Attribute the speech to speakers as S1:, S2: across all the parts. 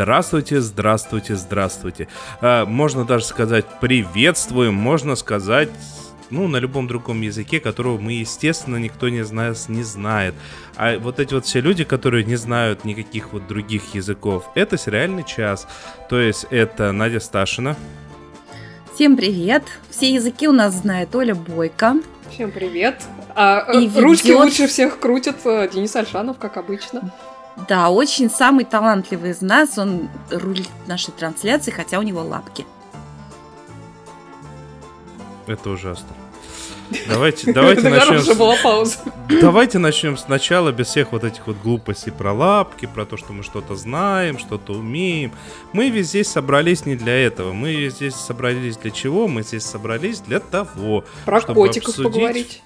S1: Здравствуйте, здравствуйте, здравствуйте. А, можно даже сказать приветствуем, можно сказать ну, на любом другом языке, которого мы, естественно, никто не знает, не знает. А вот эти вот все люди, которые не знают никаких вот других языков, это сериальный час. То есть это Надя Сташина.
S2: Всем привет! Все языки у нас знает Оля Бойко.
S3: Всем привет! А И э, ручки ведет... лучше всех крутит э, Денис Альшанов, как обычно.
S2: Да, очень самый талантливый из нас. Он рулит нашей трансляции, хотя у него лапки.
S1: Это ужасно. Давайте, давайте начнем. была пауза. Давайте начнем сначала без всех вот этих вот глупостей про лапки, про то, что мы что-то знаем, что-то умеем. Мы ведь здесь собрались не для этого. Мы здесь собрались для чего? Мы здесь собрались для того,
S3: про чтобы котиков обсудить... поговорить.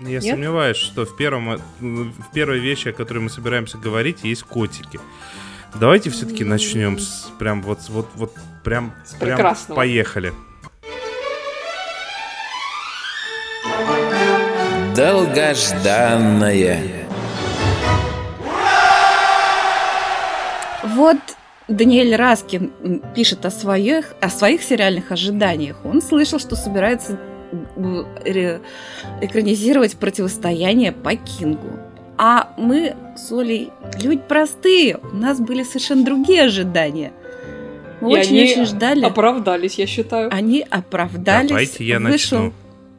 S1: Я Нет? сомневаюсь, что в, первом, в первой вещи, о которой мы собираемся говорить, есть котики. Давайте все-таки начнем с прям вот, вот, вот прям, с прям поехали.
S4: Долгожданное.
S2: Вот Даниэль Раскин пишет о своих, о своих сериальных ожиданиях. Он слышал, что собирается экранизировать противостояние по Кингу. А мы с Олей люди простые, у нас были совершенно другие ожидания.
S3: Мы очень-очень ждали. оправдались, я считаю.
S2: Они оправдались.
S1: Давайте я Вышел... начну.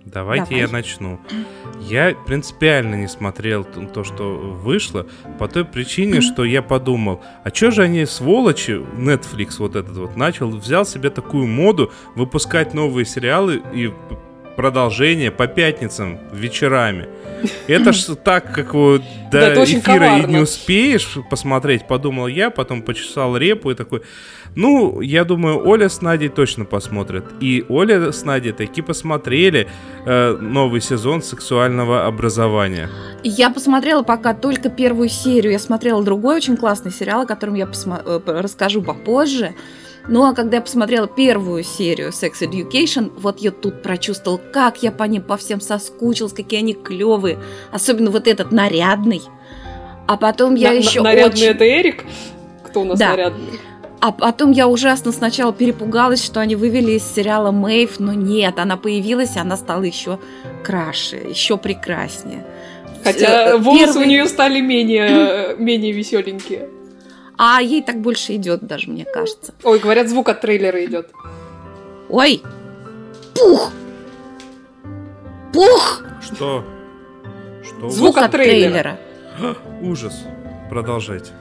S1: Давайте Давай. я начну. Я принципиально не смотрел то, что вышло, по той причине, что я подумал, а чё же они, сволочи, Netflix вот этот вот, начал, взял себе такую моду выпускать новые сериалы и продолжение по пятницам вечерами. Это ж так, как вот до да, эфира и не успеешь посмотреть, подумал я, потом почесал репу и такой, ну, я думаю, Оля с Надей точно посмотрят. И Оля с Надей таки посмотрели э, новый сезон сексуального образования.
S2: Я посмотрела пока только первую серию. Я смотрела другой очень классный сериал, о котором я посмо- э, расскажу попозже. Ну а когда я посмотрела первую серию Sex Education, вот я тут прочувствовала, как я по ним по всем соскучилась, какие они клевые. Особенно вот этот нарядный. А потом я на, еще
S3: Нарядный очень... это Эрик? Кто у нас да. нарядный?
S2: А потом я ужасно сначала перепугалась, что они вывели из сериала Мэйв, но нет, она появилась, и она стала еще краше, еще прекраснее.
S3: Хотя э, волосы Первый... у нее стали менее, менее веселенькие.
S2: А ей так больше идет, даже мне кажется.
S3: Ой, говорят, звук от трейлера идет.
S2: Ой! Пух! Пух!
S1: Что?
S3: Что? Звук, от трейлера.
S1: трейлера. Ужас. Продолжайте.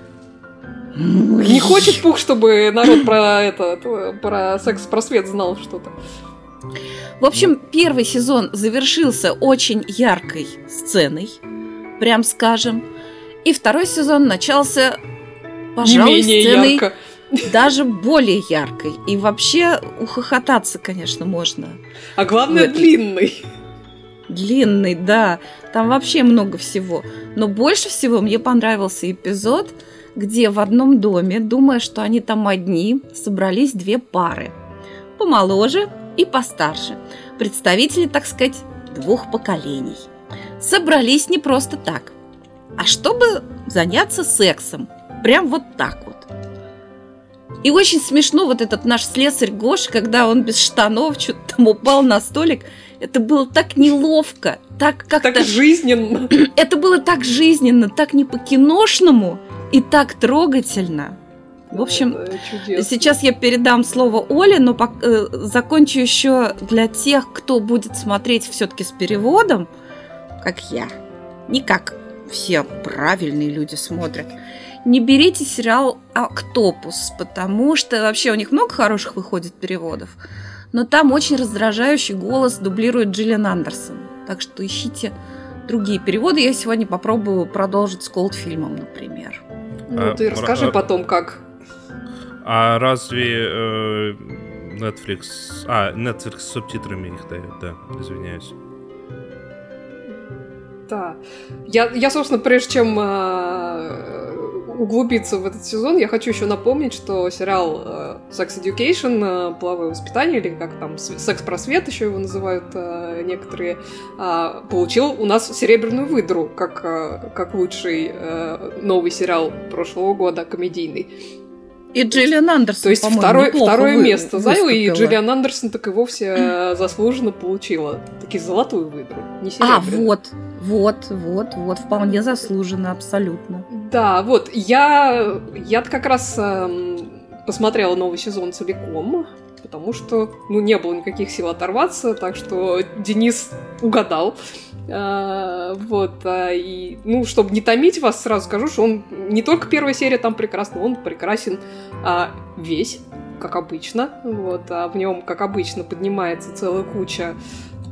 S3: Не хочет Пух, чтобы народ про это, про секс-просвет знал что-то.
S2: В общем, первый сезон завершился очень яркой сценой, прям скажем. И второй сезон начался пожалуй, не сценой ярко. даже более яркой. И вообще ухохотаться, конечно, можно.
S3: А главное, длинный.
S2: Длинный, да. Там вообще много всего. Но больше всего мне понравился эпизод, где в одном доме, думая, что они там одни, собрались две пары. Помоложе и постарше. Представители, так сказать, двух поколений. Собрались не просто так, а чтобы заняться сексом – Прям вот так вот. И очень смешно вот этот наш слесарь Гош, когда он без штанов что-то там упал на столик. Это было так неловко, так как-то...
S3: Так жизненно.
S2: Это было так жизненно, так не по-киношному и так трогательно. В общем, сейчас я передам слово Оле, но э, закончу еще для тех, кто будет смотреть все-таки с переводом, как я. Не как все правильные люди смотрят не берите сериал «Октопус», потому что вообще у них много хороших выходит переводов, но там очень раздражающий голос дублирует Джиллиан Андерсон. Так что ищите другие переводы. Я сегодня попробую продолжить с Колдфильмом, например.
S3: Ну, а, ты расскажи а, потом, как.
S1: А разве э, Netflix... А, Netflix с субтитрами их дает, да, извиняюсь.
S3: Да. Я, я собственно, прежде чем э, углубиться в этот сезон, я хочу еще напомнить, что сериал э, Sex Education, э, половое воспитание, или как там, секс-просвет еще его называют э, некоторые, э, получил у нас серебряную выдру, как, как лучший новый сериал прошлого года, комедийный.
S2: И Джиллиан Андерсон,
S3: То есть второй, второе вы, место занял, и Джиллиан Андерсон так и вовсе заслуженно получила таки золотую выдру, не
S2: А, вот, вот, вот, вот, вполне заслуженно, абсолютно.
S3: Да, вот, я, я как раз э, посмотрела новый сезон целиком, потому что, ну, не было никаких сил оторваться, так что Денис угадал. А, вот, а, и, ну, чтобы не томить вас, сразу скажу, что он не только первая серия там прекрасна, он прекрасен а, весь, как обычно, вот, а в нем, как обычно, поднимается целая куча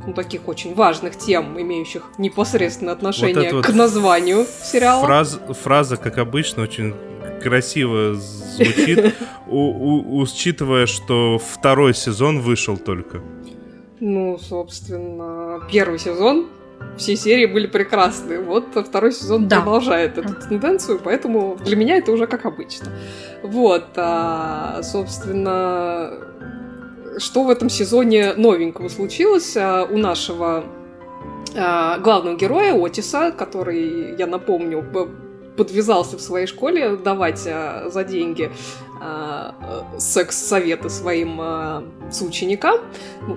S3: ну, таких очень важных тем, имеющих непосредственное отношение вот к вот названию сериала.
S1: Фраз, фраза, как обычно, очень красиво звучит, учитывая, что второй сезон вышел только.
S3: Ну, собственно, первый сезон все серии были прекрасны. Вот второй сезон да. продолжает эту тенденцию, поэтому для меня это уже как обычно. Вот, а, собственно, что в этом сезоне новенького случилось а, у нашего а, главного героя Отиса, который, я напомню, подвязался в своей школе давать а, за деньги секс-советы своим соученикам.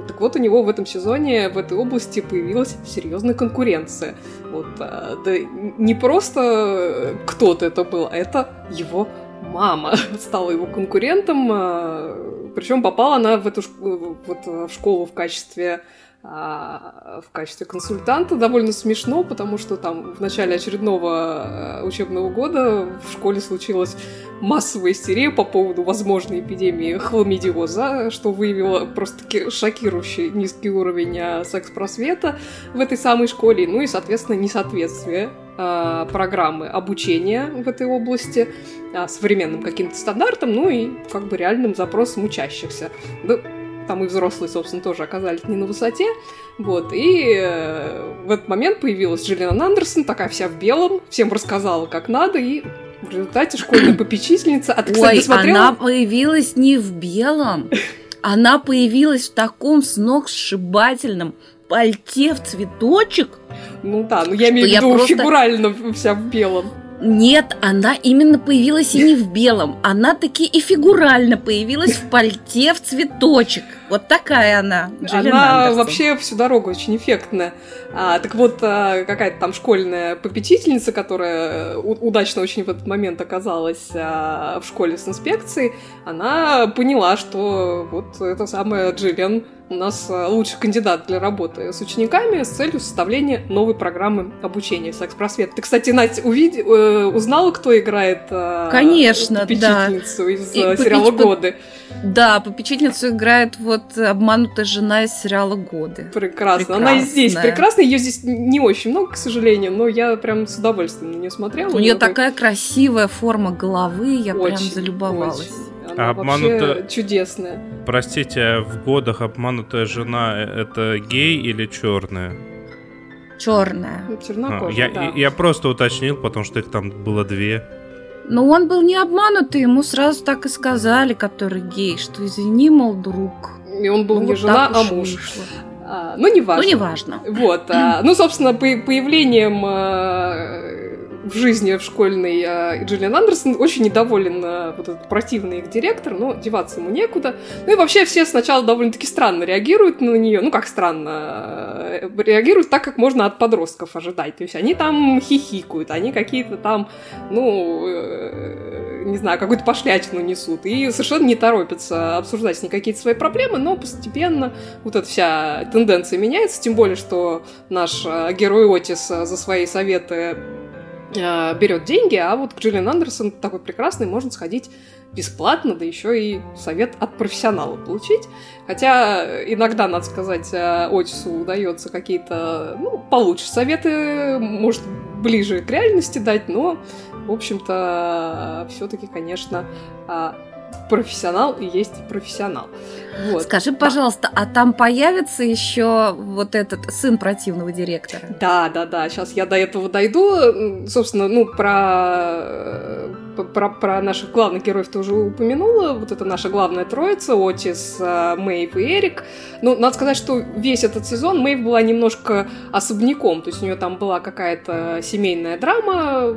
S3: Так вот, у него в этом сезоне в этой области появилась серьезная конкуренция. Вот, да не просто кто-то это был, а это его мама стала его конкурентом. А, причем попала она в эту вот, в школу в качестве в качестве консультанта довольно смешно, потому что там в начале очередного э, учебного года в школе случилась массовая истерия по поводу возможной эпидемии хламидиоза, что выявило просто шокирующий низкий уровень а, секс-просвета в этой самой школе, ну и, соответственно, несоответствие а, программы обучения в этой области современным каким-то стандартам, ну и как бы реальным запросам учащихся там и взрослые, собственно, тоже оказались не на высоте. Вот, и э, в этот момент появилась Джиллиан Андерсон, такая вся в белом, всем рассказала, как надо, и в результате школьная попечительница...
S2: А ты, кстати, Ой, смотрела? она появилась не в белом, она появилась в таком сногсшибательном пальте в цветочек.
S3: Ну да, ну я имею в виду просто... фигурально вся в белом.
S2: Нет, она именно появилась и не в белом. Она таки и фигурально появилась в пальте в цветочек. Вот такая она.
S3: Джиллиан она Андерсон. вообще всю дорогу очень эффектная. А, так вот, а, какая-то там школьная попечительница, которая удачно очень в этот момент оказалась а, в школе с инспекцией, она поняла, что вот эта самая Джиллиан у нас а, лучший кандидат для работы с учениками с целью составления новой программы обучения секс-просвет. Ты, кстати, Настя, увид... Э, узнала, кто играет
S2: а, Конечно,
S3: попечительницу да. из И э, сериала попеч... «Годы»?
S2: Да, попечительницу играет вот обманутая жена из сериала «Годы».
S3: Прекрасно. Прекрасная. Она и здесь прекрасна. Ее здесь не очень много, к сожалению, но я прям с удовольствием на нее смотрела.
S2: У нее такая красивая форма головы, я очень, прям залюбовалась. Очень.
S3: Она обманутая... чудесная.
S1: Простите, а в годах обманутая жена это гей или черная?
S2: Черная.
S3: Ну, чернокожая,
S1: а, я,
S3: да.
S1: я просто уточнил, потому что их там было две.
S2: Но он был не обманутый, ему сразу так и сказали, который гей, что извини, мол, друг.
S3: И он был ну, не вот жена, а муж. Вышло. А, ну, неважно.
S2: Ну, неважно.
S3: Вот. А, ну, собственно, по появлением а, в жизни в школьной э, Джиллиан Андерсон очень недоволен э, вот этот противный их директор, но деваться ему некуда. Ну и вообще все сначала довольно-таки странно реагируют на нее, ну как странно, э, реагируют так, как можно от подростков ожидать. То есть они там хихикают, они какие-то там, ну, э, не знаю, какую-то пошлятину несут и совершенно не торопятся обсуждать с ней какие-то свои проблемы, но постепенно вот эта вся тенденция меняется, тем более, что наш герой Отис за свои советы берет деньги, а вот к Джиллиан Андерсон такой прекрасный можно сходить бесплатно, да еще и совет от профессионала получить. Хотя иногда, надо сказать, э, Отису удается какие-то ну, получше советы, может, ближе к реальности дать, но, в общем-то, все-таки, конечно, э, профессионал и есть профессионал.
S2: Вот. Скажи, пожалуйста, а там появится еще вот этот сын противного директора?
S3: Да, да, да. Сейчас я до этого дойду. Собственно, ну, про, про, про наших главных героев ты уже упомянула. Вот это наша главная троица, Отис, э, Мэйв и Эрик. Ну, надо сказать, что весь этот сезон Мэйв была немножко особняком. То есть у нее там была какая-то семейная драма,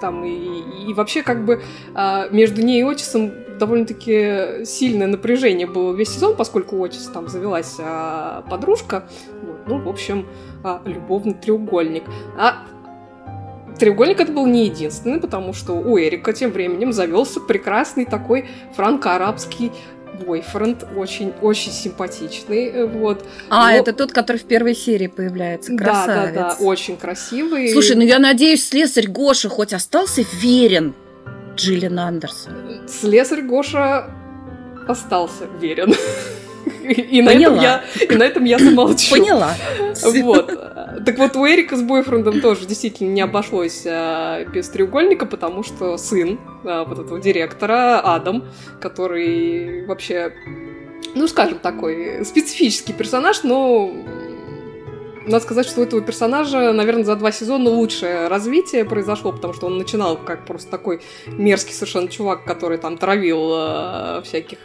S3: там и, и вообще как бы а, между ней и Отисом довольно-таки сильное напряжение было весь сезон, поскольку у Отиса там завелась а, подружка. Вот, ну, в общем, а, любовный треугольник. А треугольник это был не единственный, потому что у Эрика тем временем завелся прекрасный такой франко-арабский бойфренд, очень-очень симпатичный, э, вот.
S2: А, Но... это тот, который в первой серии появляется, красавец.
S3: Да, да, да, очень красивый.
S2: Слушай, ну я надеюсь, слесарь Гоша хоть остался верен Джиллиан Андерсон.
S3: Слесарь Гоша остался верен. И на, этом я, и на этом я замолчу.
S2: Поняла.
S3: Вот. Так вот, у Эрика с бойфрендом тоже действительно не обошлось а, без треугольника, потому что сын а, вот этого директора, Адам, который вообще, ну, скажем, такой специфический персонаж, но надо сказать, что у этого персонажа, наверное, за два сезона лучшее развитие произошло, потому что он начинал как просто такой мерзкий совершенно чувак, который там травил э, всяких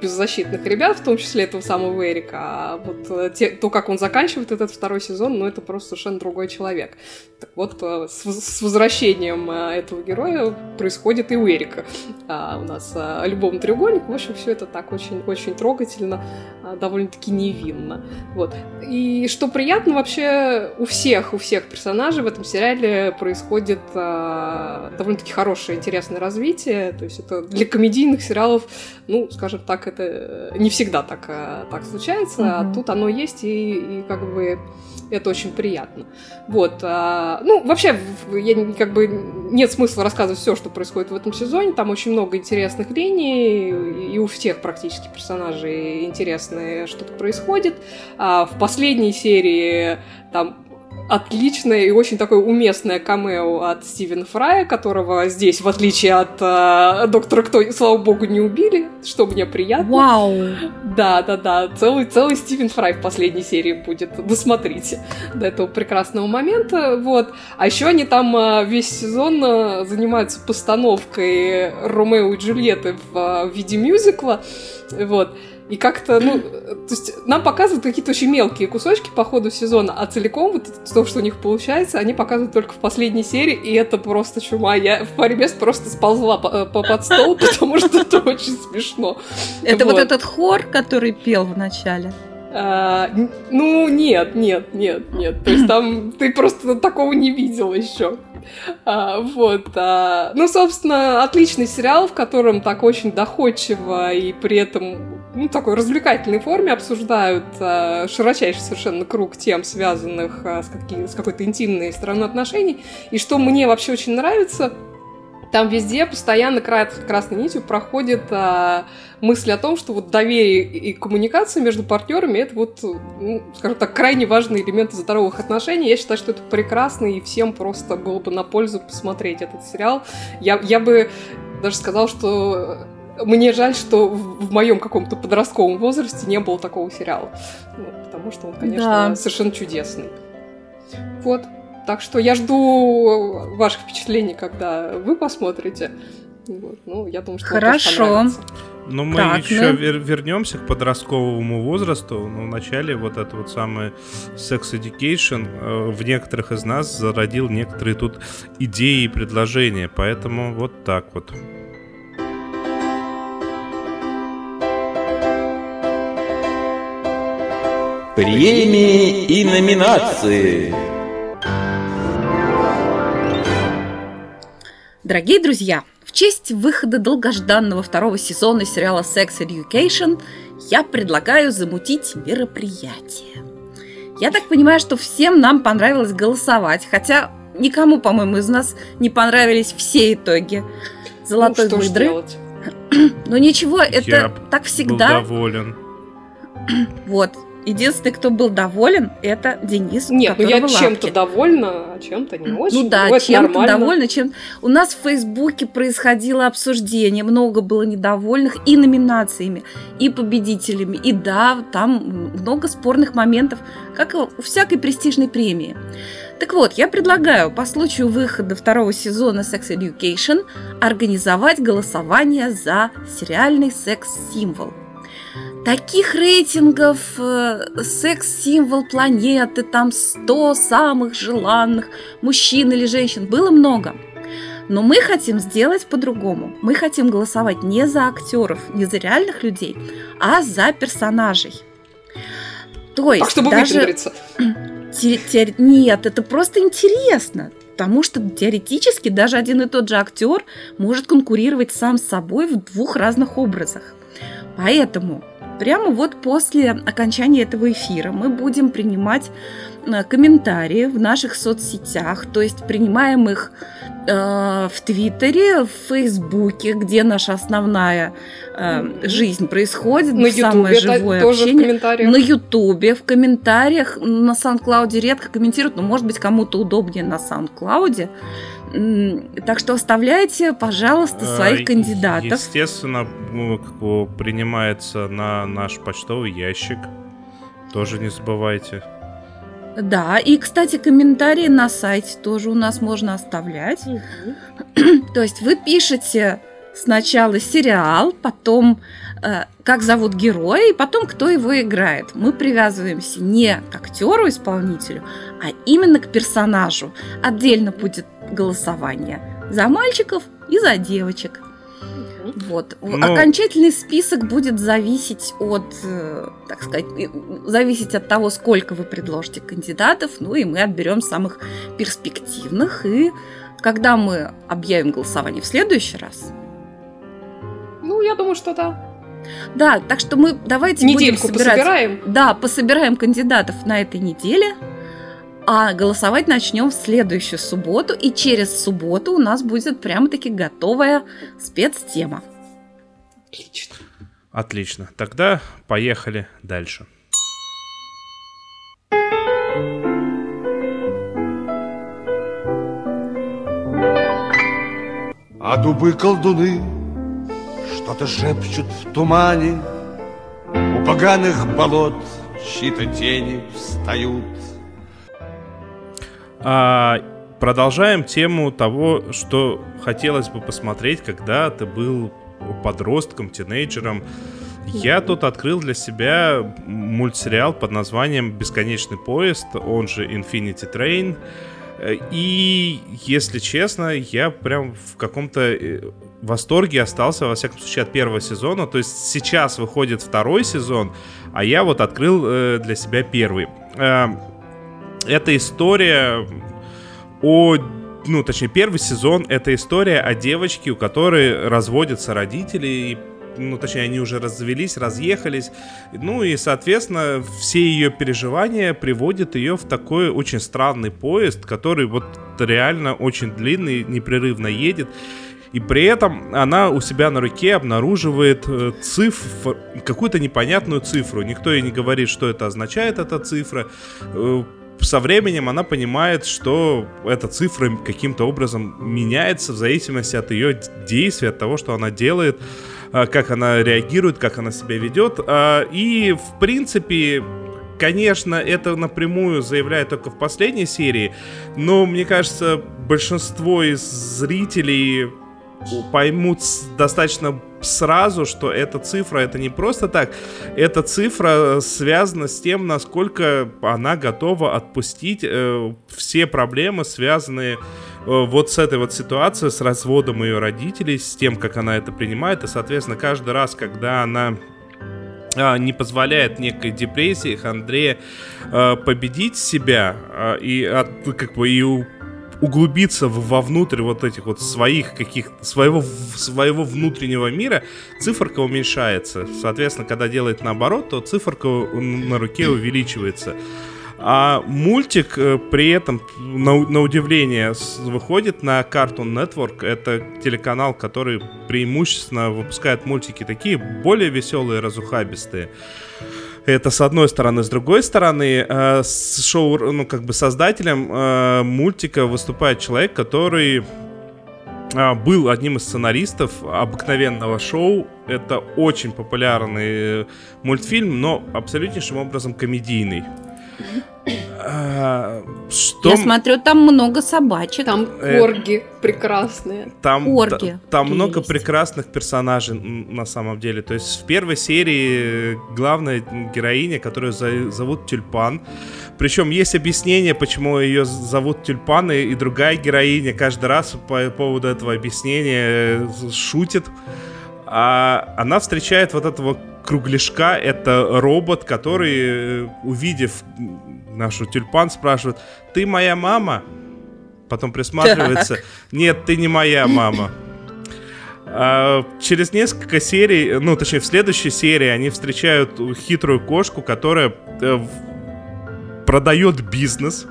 S3: беззащитных ребят, в том числе этого самого Эрика. А вот э, те, то, как он заканчивает этот второй сезон, ну, это просто совершенно другой человек. Так вот, э, с, с возвращением э, этого героя происходит и у Эрика. А, у нас э, любовный треугольник. В общем, все это так очень-очень трогательно, э, довольно-таки невинно. Вот. И что приятно вообще у всех, у всех персонажей в этом сериале происходит э, довольно-таки хорошее, интересное развитие. То есть это для комедийных сериалов, ну, скажем так, это не всегда так, э, так случается, mm-hmm. а тут оно есть, и, и как бы это очень приятно. Вот. А, ну, вообще, я как бы нет смысла рассказывать все, что происходит в этом сезоне. Там очень много интересных линий, и у всех практически персонажей интересное что-то происходит. А в последней серии там отличное и очень такое уместное камео от Стивена Фрая, которого здесь, в отличие от э, Доктора Кто, слава богу, не убили, что мне приятно.
S2: Вау!
S3: Да, да, да, целый, целый Стивен Фрай в последней серии будет, досмотрите до этого прекрасного момента, вот. А еще они там э, весь сезон э, занимаются постановкой Ромео и Джульетты в, э, в виде мюзикла, вот. И как-то, ну, то есть нам показывают какие-то очень мелкие кусочки по ходу сезона, а целиком вот то, что у них получается, они показывают только в последней серии, и это просто чума. Я в паре мест просто сползла по, по под стол, потому что это очень смешно.
S2: Это вот. вот этот хор, который пел в начале?
S3: А, ну, нет, нет, нет, нет. То есть там ты просто такого не видел еще. А, вот. А, ну, собственно, отличный сериал, в котором так очень доходчиво и при этом ну, такой развлекательной форме обсуждают а, широчайший совершенно круг тем, связанных а, с, какими, с какой-то интимной стороной отношений. И что мне вообще очень нравится, там везде постоянно красной нитью проходит а, мысль о том, что вот доверие и коммуникация между партнерами это вот, ну, скажем так, крайне важный элемент здоровых отношений. Я считаю, что это прекрасно, и всем просто было бы на пользу посмотреть этот сериал. Я, я бы даже сказал, что мне жаль, что в, в моем каком-то подростковом возрасте не было такого сериала. Ну, потому что он, конечно, да. совершенно чудесный. Вот. Так что я жду ваших впечатлений, когда вы посмотрите. Вот. Ну, я думаю, что
S2: Хорошо.
S1: Ну, мы так, еще ну... вер- вернемся к подростковому возрасту. Но вначале вот это вот самое Sex Education э, в некоторых из нас зародил некоторые тут идеи и предложения. Поэтому вот так вот.
S4: Премии и номинации.
S2: Дорогие друзья, в честь выхода долгожданного второго сезона сериала Sex Education я предлагаю замутить мероприятие. Я так понимаю, что всем нам понравилось голосовать, хотя никому, по-моему, из нас не понравились все итоги золотой ну, выдры. Но ничего, это
S1: я
S2: так всегда.
S1: Был доволен.
S2: Вот. Единственный, кто был доволен, это Денис.
S3: Нет, ну я чем-то довольна, а чем-то не очень.
S2: Ну да, ну, чем-то довольна. Чем... У нас в Фейсбуке происходило обсуждение, много было недовольных и номинациями, и победителями. И да, там много спорных моментов, как у всякой престижной премии. Так вот, я предлагаю по случаю выхода второго сезона Sex Education организовать голосование за сериальный секс-символ. Таких рейтингов э, секс-символ планеты, там 100 самых желанных мужчин или женщин было много. Но мы хотим сделать по-другому. Мы хотим голосовать не за актеров, не за реальных людей, а за персонажей.
S3: То есть, так, чтобы даже...
S2: те, нет, это просто интересно. Потому что теоретически даже один и тот же актер может конкурировать сам с собой в двух разных образах. Поэтому прямо вот после окончания этого эфира мы будем принимать э, комментарии в наших соцсетях, то есть принимаем их Э, в Твиттере, в Фейсбуке, где наша основная э, жизнь происходит, на самое YouTube, живое тоже общение. На Ютубе, в комментариях, на SoundCloud редко комментируют, но может быть кому-то удобнее на SoundCloud. Так что оставляйте, пожалуйста, э, своих кандидатов.
S1: Естественно, принимается на наш почтовый ящик. Тоже не забывайте.
S2: Да, и, кстати, комментарии на сайте тоже у нас можно оставлять. Угу. То есть вы пишете сначала сериал, потом как зовут героя, и потом кто его играет. Мы привязываемся не к актеру-исполнителю, а именно к персонажу. Отдельно будет голосование за мальчиков и за девочек. Вот. Но... Окончательный список будет зависеть от, э, так сказать, зависеть от того, сколько вы предложите кандидатов, ну и мы отберем самых перспективных. И когда мы объявим голосование в следующий раз?
S3: Ну, я думаю, что да.
S2: Да, так что мы давайте
S3: Недельку
S2: будем собирать,
S3: пособираем.
S2: Да, пособираем кандидатов на этой неделе. А голосовать начнем в следующую субботу, и через субботу у нас будет прямо-таки готовая спецтема.
S3: Отлично.
S1: Отлично. Тогда поехали дальше.
S5: А дубы-колдуны что-то шепчут в тумане, У поганых болот чьи-то тени встают.
S1: А, продолжаем тему того, что хотелось бы посмотреть, когда ты был подростком, тинейджером. Я тут открыл для себя мультсериал под названием «Бесконечный поезд», он же «Infinity Train». И, если честно, я прям в каком-то э, восторге остался, во всяком случае, от первого сезона. То есть сейчас выходит второй сезон, а я вот открыл э, для себя первый. Э, это история о ну, точнее, первый сезон — это история о девочке, у которой разводятся родители, и, ну, точнее, они уже развелись, разъехались, ну, и, соответственно, все ее переживания приводят ее в такой очень странный поезд, который вот реально очень длинный, непрерывно едет, и при этом она у себя на руке обнаруживает э, цифр, какую-то непонятную цифру. Никто ей не говорит, что это означает, эта цифра. Э, со временем она понимает, что эта цифра каким-то образом меняется в зависимости от ее действий, от того, что она делает, как она реагирует, как она себя ведет. А, и, в принципе, Конечно, это напрямую заявляет только в последней серии, но мне кажется, большинство из зрителей поймут достаточно сразу, что эта цифра это не просто так, эта цифра связана с тем, насколько она готова отпустить э, все проблемы, связанные вот с этой вот ситуацией, с разводом ее родителей, с тем, как она это принимает, и, соответственно, каждый раз, когда она а, не позволяет некой депрессии Андрея э, победить себя э, и от, как бы и углубиться вовнутрь вот этих вот своих каких своего своего внутреннего мира, циферка уменьшается. Соответственно, когда делает наоборот, то циферка на руке увеличивается. А мультик э, при этом, на, на удивление, выходит на Cartoon Network. Это телеканал, который преимущественно выпускает мультики такие более веселые, разухабистые. Это с одной стороны. С другой стороны, э, с шоу, ну, как бы создателем э, мультика выступает человек, который э, был одним из сценаристов обыкновенного шоу. Это очень популярный мультфильм, но абсолютнейшим образом комедийный.
S2: А, что... Я смотрю, там много собачек.
S3: Там э, корги э... прекрасные.
S1: Там, корги. там много есть. прекрасных персонажей на самом деле. То есть в первой серии главная героиня, которую зовут Тюльпан. Причем есть объяснение, почему ее зовут Тюльпан, и, и другая героиня каждый раз по поводу этого объяснения э, шутит. А она встречает вот этого кругляшка. Это робот, который, э, увидев нашу тюльпан, спрашивает, ты моя мама? Потом присматривается, нет, ты не моя мама. А, через несколько серий, ну, точнее, в следующей серии они встречают хитрую кошку, которая э, продает бизнес.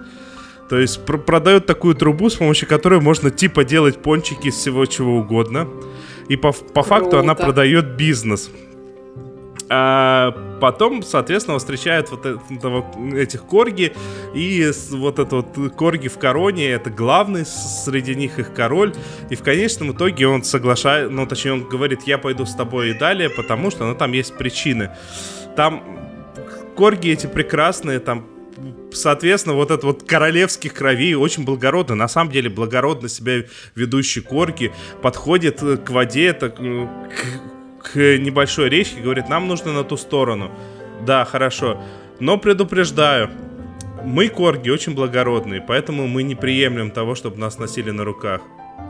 S1: То есть пр- продает такую трубу, с помощью которой можно типа делать пончики из всего чего угодно. И по, по факту она продает бизнес. А потом, соответственно, встречают вот этого, этих корги, и вот этот вот корги в короне, это главный среди них их король, и в конечном итоге он соглашает, ну, точнее, он говорит, я пойду с тобой и далее, потому что, ну, там есть причины. Там корги эти прекрасные, там соответственно, вот этот вот королевских кровей очень благородно, на самом деле благородно себя ведущий корги подходит к воде, это к небольшой речке, говорит, нам нужно на ту сторону. Да, хорошо. Но предупреждаю, мы, корги, очень благородные, поэтому мы не приемлем того, чтобы нас носили на руках.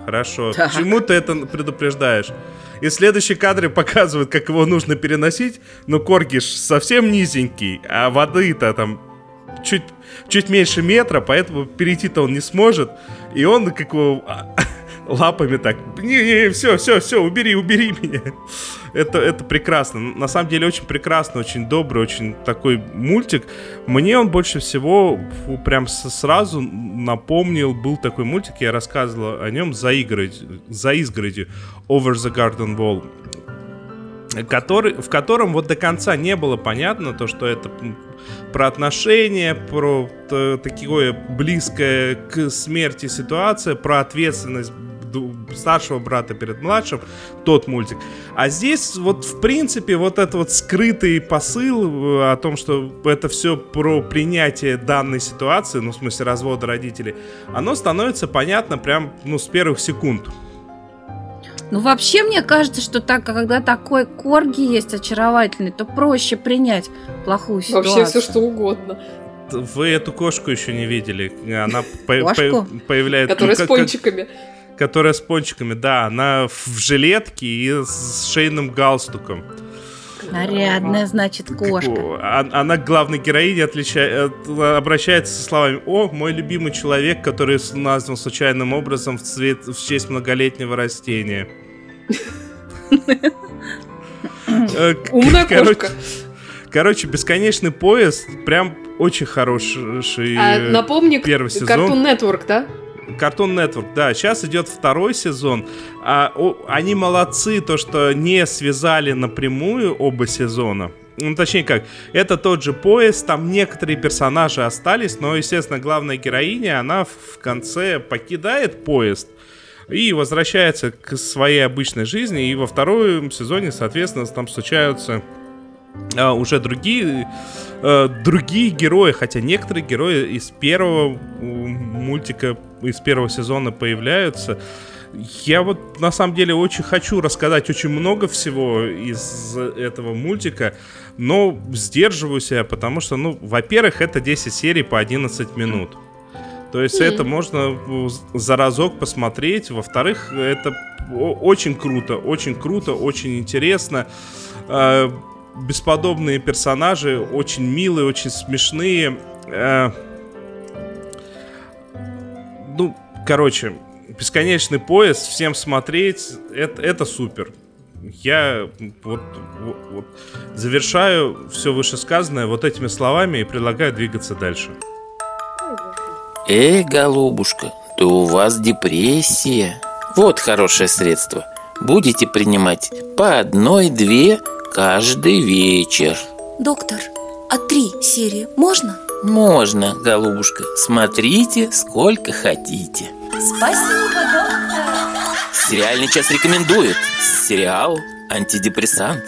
S1: Хорошо. Так. Почему ты это предупреждаешь? И следующие кадры показывают, как его нужно переносить, но корги совсем низенький, а воды-то там чуть, чуть меньше метра, поэтому перейти-то он не сможет. И он как его лапами так, не-не, все, все, все, убери, убери меня. Это, это прекрасно. На самом деле очень прекрасно, очень добрый, очень такой мультик. Мне он больше всего прям сразу напомнил, был такой мультик, я рассказывал о нем за, изгородь, за изгородью Over the Garden Wall который, в котором вот до конца не было понятно то, что это про отношения, про такое близкое к смерти ситуация, про ответственность старшего брата перед младшим, тот мультик. А здесь вот в принципе вот этот вот скрытый посыл э, о том, что это все про принятие данной ситуации, ну в смысле развода родителей, оно становится понятно прям ну с первых секунд.
S2: Ну, вообще, мне кажется, что так, когда такой корги есть очаровательный, то проще принять плохую ситуацию.
S3: Вообще все что угодно.
S1: Вы эту кошку еще не видели. Она по- по- появляется...
S3: Которая ну, с пончиками. Как
S1: которая с пончиками, да, она в жилетке и с шейным галстуком.
S2: Нарядная, значит, кошка.
S1: Она к главной героине отличает, обращается со словами «О, мой любимый человек, который назван случайным образом в, цвет, в честь многолетнего растения».
S3: Э, Умная кошка.
S1: Короче, бесконечный поезд прям очень хороший а,
S3: напомни, первый сезон. Cartoon Network, да?
S1: Cartoon Network, да, сейчас идет второй сезон. А, о, они молодцы, то, что не связали напрямую оба сезона. Ну, точнее как, это тот же поезд, там некоторые персонажи остались, но, естественно, главная героиня, она в конце покидает поезд и возвращается к своей обычной жизни, и во втором сезоне, соответственно, там случаются а, уже другие, а, другие герои, хотя некоторые герои из первого мультика, из первого сезона появляются. Я вот на самом деле очень хочу рассказать очень много всего из этого мультика, но сдерживаю себя, потому что, ну, во-первых, это 10 серий по 11 минут. То есть mm. это можно за разок посмотреть. Во-вторых, это очень круто, очень круто, очень интересно. А, бесподобные персонажи, очень милые, очень смешные. Короче, бесконечный поезд, всем смотреть, это, это супер. Я вот, вот, вот завершаю все вышесказанное вот этими словами и предлагаю двигаться дальше.
S6: Эй, голубушка, то у вас депрессия. Вот хорошее средство. Будете принимать по одной-две каждый вечер.
S7: Доктор, А три серии можно?
S6: Можно, голубушка. Смотрите, сколько хотите.
S7: Спасибо, доктор.
S6: Сериальный час рекомендует. Сериал «Антидепрессант».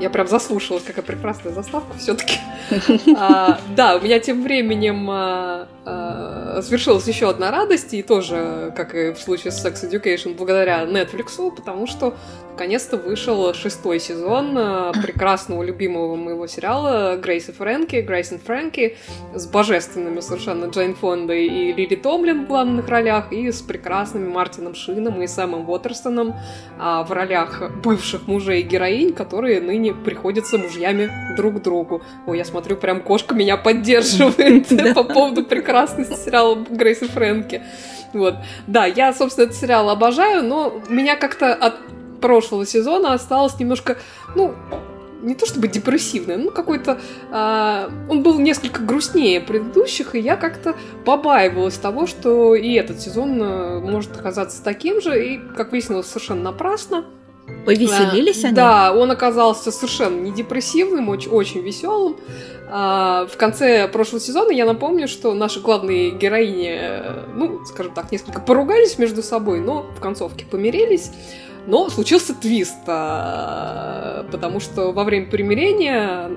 S3: Я прям заслушалась, какая прекрасная заставка все-таки. А, да, у меня тем временем а, свершилась еще одна радость, и тоже, как и в случае с Sex Education, благодаря Netflix, потому что наконец-то вышел шестой сезон прекрасного, любимого моего сериала Грейс и Фрэнки, Грейс и Фрэнки, с божественными совершенно Джейн Фондой и Лили Томлин в главных ролях, и с прекрасными Мартином Шином и Сэмом Уотерстоном в ролях бывших мужей героинь, которые ныне приходятся мужьями друг другу. Ой, я смотрю, прям кошка меня поддерживает по поводу прекрасности сериала Грейс и Фрэнки. Вот. Да, я, собственно, этот сериал обожаю, но меня как-то от прошлого сезона осталось немножко, ну, не то чтобы депрессивный, ну какой-то... Э, он был несколько грустнее предыдущих, и я как-то побаивалась того, что и этот сезон э, может оказаться таким же, и, как выяснилось, совершенно напрасно.
S2: Повеселились они?
S3: Да, он оказался совершенно не депрессивным, очень, очень веселым. А, в конце прошлого сезона я напомню, что наши главные героини, ну, скажем так, несколько поругались между собой, но в концовке помирились. Но случился твист, а, потому что во время примирения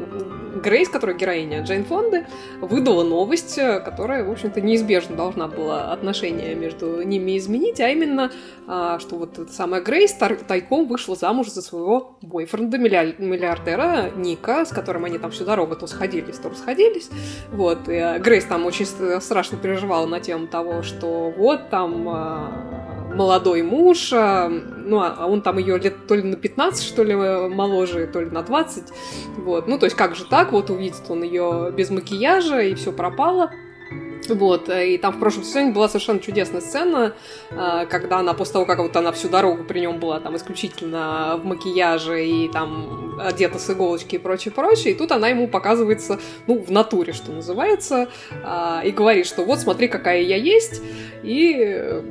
S3: Грейс, которая героиня Джейн Фонды, выдала новость, которая, в общем-то, неизбежно должна была отношения между ними изменить, а именно, а, что вот эта самая Грейс тайком вышла замуж за своего бойфренда, миллиардера Ника, с которым они там всю дорогу то сходились, то расходились. Вот, и а, Грейс там очень страшно переживала на тему того, что вот там а, молодой муж, ну, а он там ее лет то ли на 15, что ли, моложе, то ли на 20, вот, ну, то есть как же так, вот увидит он ее без макияжа, и все пропало. Вот, и там в прошлом сезоне была совершенно чудесная сцена, а, когда она после того, как вот она всю дорогу при нем была там исключительно в макияже и там одета с иголочки и прочее, прочее, и тут она ему показывается, ну, в натуре, что называется, а, и говорит, что вот смотри, какая я есть, и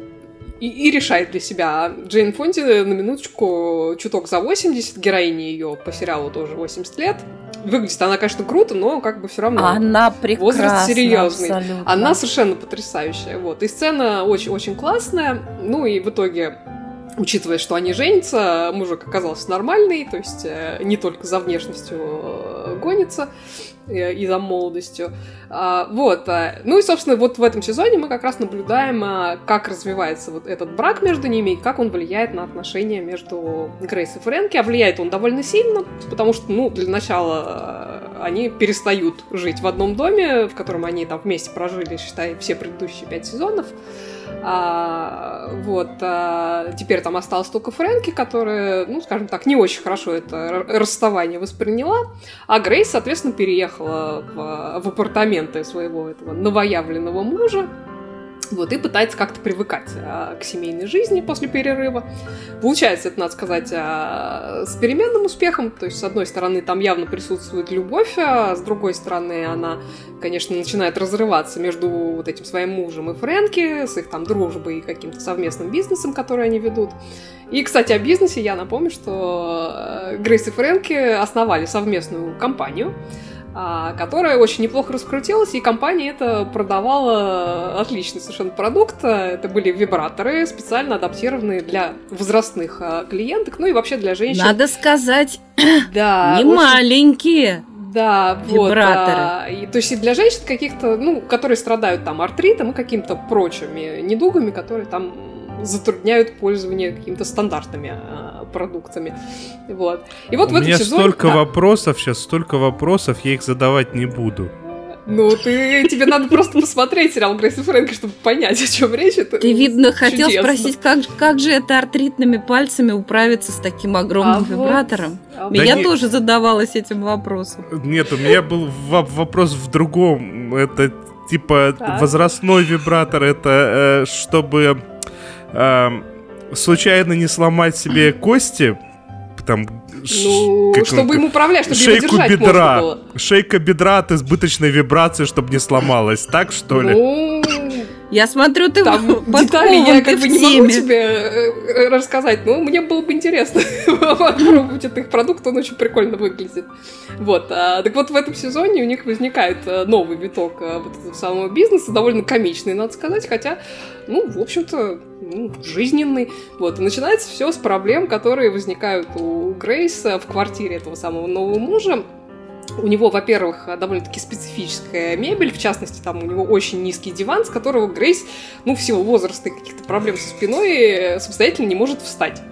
S3: и, и решает для себя. Джейн Фонди на минуточку чуток за 80, героиня ее по сериалу тоже 80 лет. Выглядит она, конечно, круто, но как бы все равно
S2: она прекрасна,
S3: возраст серьезный.
S2: Абсолютно.
S3: Она совершенно потрясающая. Вот. И сцена очень-очень классная. Ну и в итоге учитывая, что они женятся, мужик оказался нормальный, то есть э, не только за внешностью э, гонится э, и за молодостью. А, вот. Ну и, собственно, вот в этом сезоне мы как раз наблюдаем, как развивается вот этот брак между ними и как он влияет на отношения между Грейс и Фрэнки. А влияет он довольно сильно, потому что, ну, для начала они перестают жить в одном доме, в котором они там вместе прожили, считай, все предыдущие пять сезонов. А, вот. А, теперь там осталась только Фрэнки, которая, ну, скажем так, не очень хорошо это расставание восприняла. А Грейс, соответственно, переехала в, в апартаменты своего этого новоявленного мужа. Вот, и пытается как-то привыкать а, к семейной жизни после перерыва. Получается, это, надо сказать, а, с переменным успехом. То есть, с одной стороны, там явно присутствует любовь, а с другой стороны, она, конечно, начинает разрываться между вот этим своим мужем и Фрэнки, с их там дружбой и каким-то совместным бизнесом, который они ведут. И, кстати, о бизнесе я напомню, что э, Грейс и Фрэнки основали совместную компанию, которая очень неплохо раскрутилась, и компания это продавала отличный совершенно продукт. Это были вибраторы, специально адаптированные для возрастных а, клиенток, ну и вообще для женщин.
S2: Надо сказать,
S3: да,
S2: не очень... маленькие.
S3: Да,
S2: вибраторы.
S3: Вот, а, и, то есть и для женщин каких-то, ну, которые страдают там артритом и какими-то прочими недугами, которые там затрудняют пользование какими-то стандартными э, продуктами. Вот. И вот
S1: У
S3: в этом
S1: меня
S3: сезоне...
S1: столько
S3: да.
S1: вопросов, сейчас столько вопросов, я их задавать не буду.
S3: Ну, ты, тебе надо просто посмотреть сериал Грейс и Фрэнки, чтобы понять, о чем речь. Это
S2: ты, видно, хотел
S3: чудесно.
S2: спросить, как, как же это артритными пальцами управиться с таким огромным
S3: А
S2: вибратором?
S3: Вот,
S2: Я
S1: Да не-
S2: тоже задавалась этим вопросом.
S1: Нет, у меня был во- вопрос в другом. Это типа
S3: Так.
S1: возрастной вибратор, это э, чтобы эм, случайно не сломать себе кости, там
S3: Ну,
S1: как
S3: чтобы им управлять, чтобы его
S1: шейку
S3: держать можно
S1: бедра,
S3: было.
S1: шейка бедра от избыточной вибрации, чтобы не сломалась, так что ли?
S3: Ну,
S2: Я смотрю, ты
S3: Там детали я как бы не могу тебе э, э, рассказать, но мне было бы но мне было бы интересно попробовать этот их продукт, он очень прикольно выглядит. Вот, а, так вот в этом сезоне у них возникает э, новый виток вот этого самого бизнеса, довольно комичный, надо сказать, хотя, ну, в общем-то, ну, жизненный. Вот, и начинается все с проблем, которые возникают у Грейса в квартире этого самого нового мужа. У него, во-первых, довольно-таки специфическая мебель, в частности, там у него очень низкий диван, с которого Грейс, ну, в силу возраста и каких-то проблем со спиной, э, самостоятельно не может встать.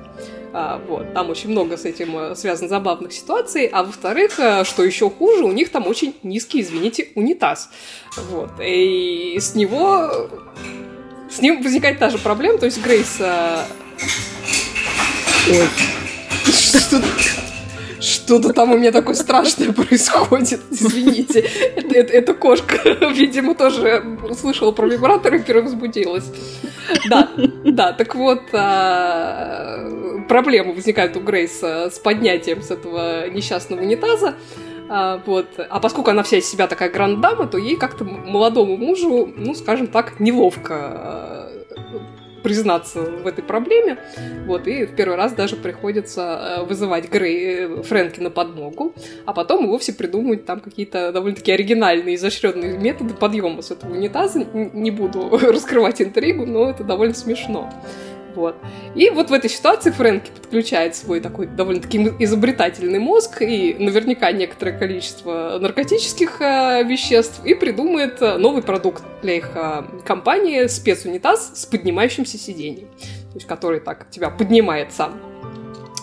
S3: А, вот, там очень много с этим э, связано забавных ситуаций. А во-вторых, э, что еще хуже, у них там очень низкий, извините, унитаз. Вот, и с него... С ним возникает та же проблема, то есть Грейс... э, Что- Что-то там у меня такое страшное происходит, извините. Это, это- это кошка, видимо, тоже услышала про вибратор и перевозбудилась. Да, да, так вот, а, проблемы возникают у Грейса с поднятием с этого несчастного унитаза. А, вот. а поскольку она вся из себя такая гранд-дама, то ей как-то молодому мужу, ну, скажем так, неловко а, признаться в этой проблеме. Вот, и в первый раз даже приходится э, вызывать Грей, э, Фрэнки на подмогу, а потом и вовсе придумывать там какие-то довольно-таки оригинальные, изощренные методы подъема с этого унитаза. Не буду раскрывать интригу, но это довольно смешно. Вот. И вот в этой ситуации Фрэнки подключает свой такой довольно-таки изобретательный мозг и наверняка некоторое количество наркотических э, веществ и придумает э, новый продукт для их э, компании спецунитаз с поднимающимся сиденьем, то есть который так тебя поднимает сам.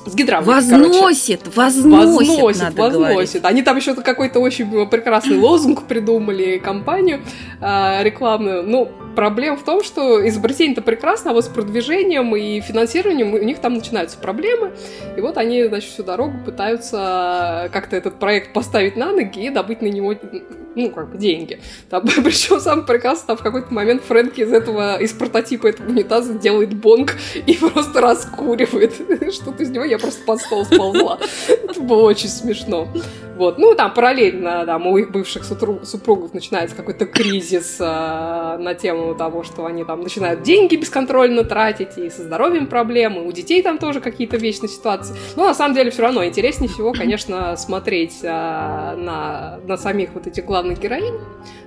S3: С гидравликой, короче.
S2: Возносит, возносит,
S3: Возносит,
S2: надо
S3: возносит.
S2: говорить.
S3: Они там еще какой-то очень прекрасный лозунг придумали, компанию э, рекламную. Ну, проблема в том, что изобретение-то прекрасно, а вот с продвижением и финансированием у них там начинаются проблемы. И вот они, значит, всю дорогу пытаются как-то этот проект поставить на ноги и добыть на него, ну, как бы, деньги. Там, причем самое прекрасное, там в какой-то момент Фрэнки из этого, из прототипа этого унитаза делает бонг и просто раскуривает что-то из него. Я просто под стол сползла. Это было очень смешно. Вот. Ну, там параллельно там, у их бывших супругов начинается какой-то кризис а, на тему того, что они там начинают деньги бесконтрольно тратить, и со здоровьем проблемы, у детей там тоже какие-то вечные ситуации. Но на самом деле все равно интереснее всего, конечно, смотреть а, на, на самих вот этих главных героинь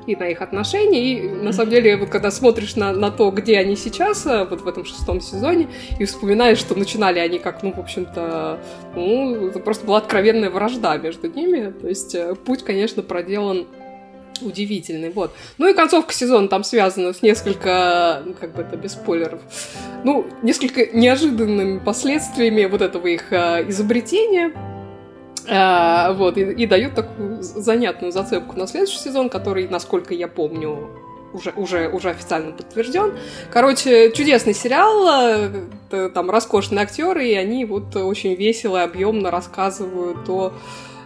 S3: и на их отношения. И на самом деле, вот когда смотришь на, на то, где они сейчас, а, вот в этом шестом сезоне, и вспоминаешь, что начинали они как, ну, в общем-то, ну, это просто была откровенная вражда между ними. То есть э, путь, конечно, проделан удивительный, вот. Ну и концовка сезона там связана с несколько, ну, как бы это без спойлеров, ну, несколько неожиданными последствиями вот этого их э, изобретения. Э, вот, и, и дают такую занятную зацепку на следующий сезон, который, насколько я помню, уже, уже, уже официально подтвержден. Короче, чудесный сериал, там роскошные актеры, и они вот очень весело и объемно рассказывают о а,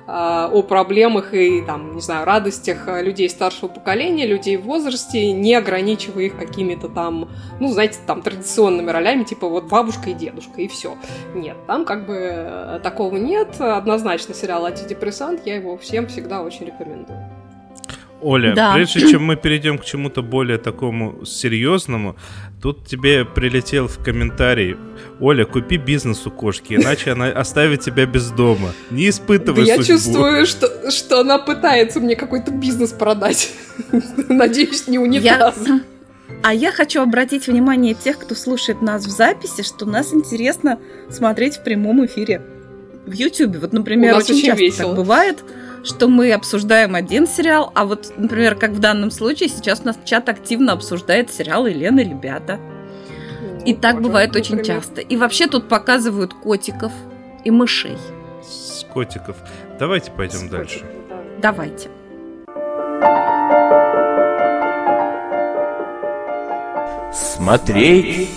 S3: о проблемах и, там, не знаю, радостях а, людей старшего поколения, людей в возрасте, не ограничивая их какими-то там, ну, знаете, там, традиционными ролями, типа вот бабушка и дедушка, и все. Нет, там как бы э, такого нет. Однозначно сериал «Антидепрессант», я его всем всегда очень рекомендую.
S1: Оля,
S2: Да.
S1: прежде чем мы перейдем к чему-то более такому серьезному, тут тебе прилетел в комментарий. Оля, купи бизнес у кошки, иначе она оставит тебя без дома. Не
S3: Да
S1: испытывай
S3: я
S1: судьбу.
S3: чувствую, что, что она пытается мне какой-то бизнес продать. Надеюсь, не унитаз.
S2: Я- А я хочу обратить внимание тех, кто слушает нас в записи, что нас интересно смотреть в прямом эфире в Ютубе. Вот, например,
S3: У нас
S2: очень
S3: очень
S2: часто
S3: весело.
S2: так бывает, что мы обсуждаем один сериал, а вот, например, как в данном случае, сейчас у нас чат активно обсуждает сериал «Елена и ребята». И
S3: Ну,
S2: так
S3: тоже,
S2: бывает очень
S3: например.
S2: часто. И вообще тут показывают котиков и мышей.
S1: С котиков. Давайте пойдем дальше.
S3: Да.
S2: Давайте.
S4: Смотреть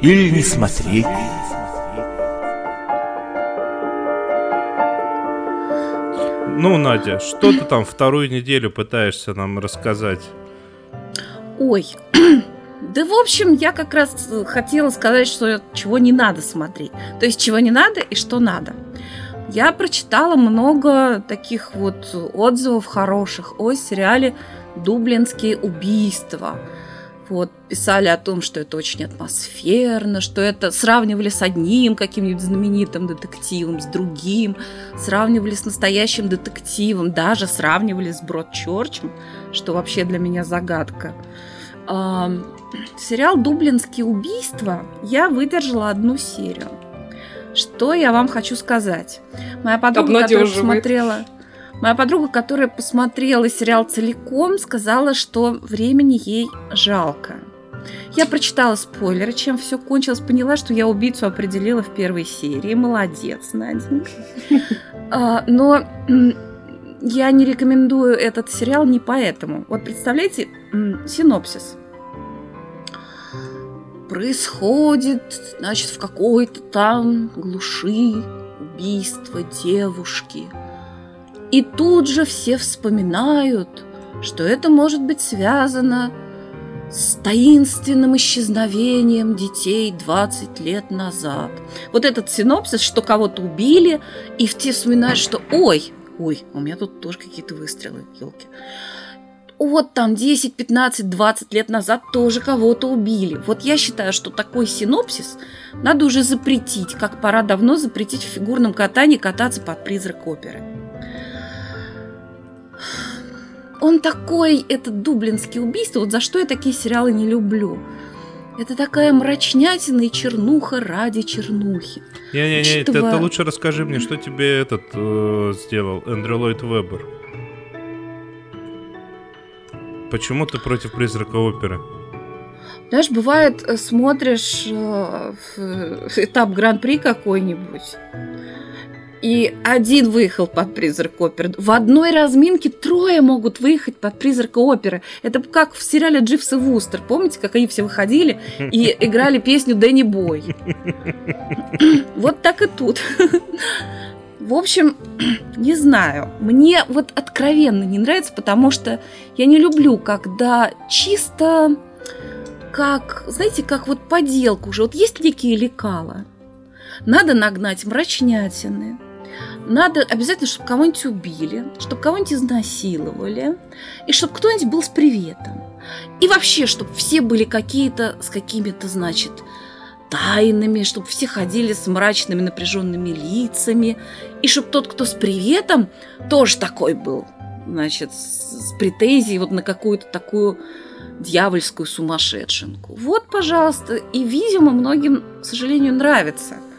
S4: или не смотреть?
S1: Ну, Надя, что ты там вторую неделю пытаешься нам рассказать?
S2: Ой, да в общем, я как раз э, хотела сказать, что чего не надо смотреть. То есть чего не надо и что надо. Я прочитала много таких вот отзывов хороших о сериале «Дублинские убийства», Вот, писали о том, что это очень атмосферно, что это сравнивали с одним каким-нибудь знаменитым детективом, с другим, сравнивали с настоящим детективом, даже сравнивали с Бродчерчем, что вообще для меня загадка. Сериал «Дублинские убийства» я выдержала одну серию. Что я вам хочу сказать? Моя подруга, которая посмотрела... Моя подруга, которая посмотрела сериал целиком, сказала, что времени ей жалко. Я прочитала спойлеры, чем все кончилось, поняла, что я убийцу определила в первой серии. Молодец, Наденька. А, но я не рекомендую этот сериал не поэтому. Вот представляете, синопсис. Происходит, значит, в какой-то там глуши убийство девушки – и тут же все вспоминают, что это может быть связано с таинственным исчезновением детей 20 лет назад. Вот этот синопсис, что кого-то убили, и все вспоминают, что ой, ой, у меня тут тоже какие-то выстрелы, елки. Вот там 10, 15, 20 лет назад тоже кого-то убили. Вот я считаю, что такой синопсис надо уже запретить, как пора давно запретить в фигурном катании кататься под призрак оперы. Он такой, этот дублинский убийство, вот за что я такие сериалы не люблю. Это такая мрачнятина и чернуха ради чернухи.
S1: Не-не-не, Учитывая... ты, ты лучше расскажи мне, что тебе этот э, сделал, Эндрю Ллойд Вебер. Почему ты против призрака оперы?
S2: Знаешь, бывает, э, смотришь э, этап гран-при какой-нибудь, и один выехал под призрак оперы. В одной разминке трое могут выехать под призрак оперы. Это как в сериале Дживс и Вустер. Помните, как они все выходили и играли песню Дэнни Бой? Вот так и тут. В общем, не знаю. Мне вот откровенно не нравится, потому что я не люблю, когда чисто как, знаете, как вот поделку уже. Вот есть некие лекала. Надо нагнать мрачнятины, надо обязательно, чтобы кого-нибудь убили, чтобы кого-нибудь изнасиловали, и чтобы кто-нибудь был с приветом. И вообще, чтобы все были какие-то с какими-то, значит, тайнами, чтобы все ходили с мрачными напряженными лицами, и чтобы тот, кто с приветом, тоже такой был, значит, с, претензией вот на какую-то такую дьявольскую сумасшедшенку. Вот, пожалуйста, и, видимо, многим, к сожалению, нравится –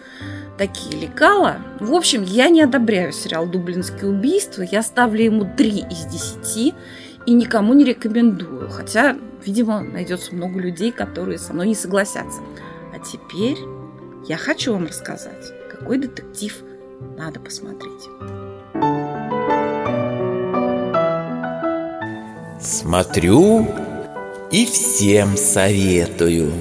S2: такие лекала. В общем, я не одобряю сериал «Дублинские убийства». Я ставлю ему 3 из 10 и никому не рекомендую. Хотя, видимо, найдется много людей, которые со мной не согласятся. А теперь я хочу вам рассказать, какой детектив надо посмотреть.
S6: Смотрю и всем советую.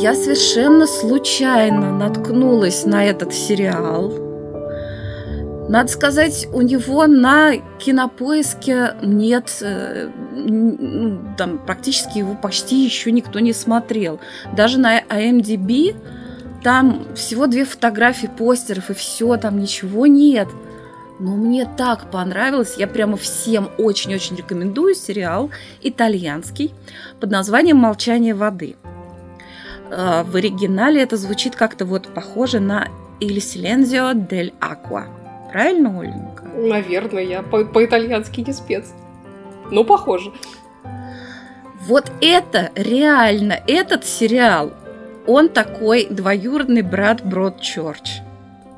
S2: Я совершенно случайно наткнулась на этот сериал. Надо сказать, у него на кинопоиске нет, э, ну, там практически его почти еще никто не смотрел. Даже на IMDb там всего две фотографии постеров и все, там ничего нет. Но мне так понравилось, я прямо всем очень-очень рекомендую сериал итальянский под названием «Молчание воды». Э, в оригинале это звучит как-то вот похоже на «Il silenzio del acqua». Правильно, Оленька?
S3: Наверное, я по- по-итальянски не спец. Но похоже.
S2: Вот это реально, этот сериал, он такой двоюродный брат Бродчерч.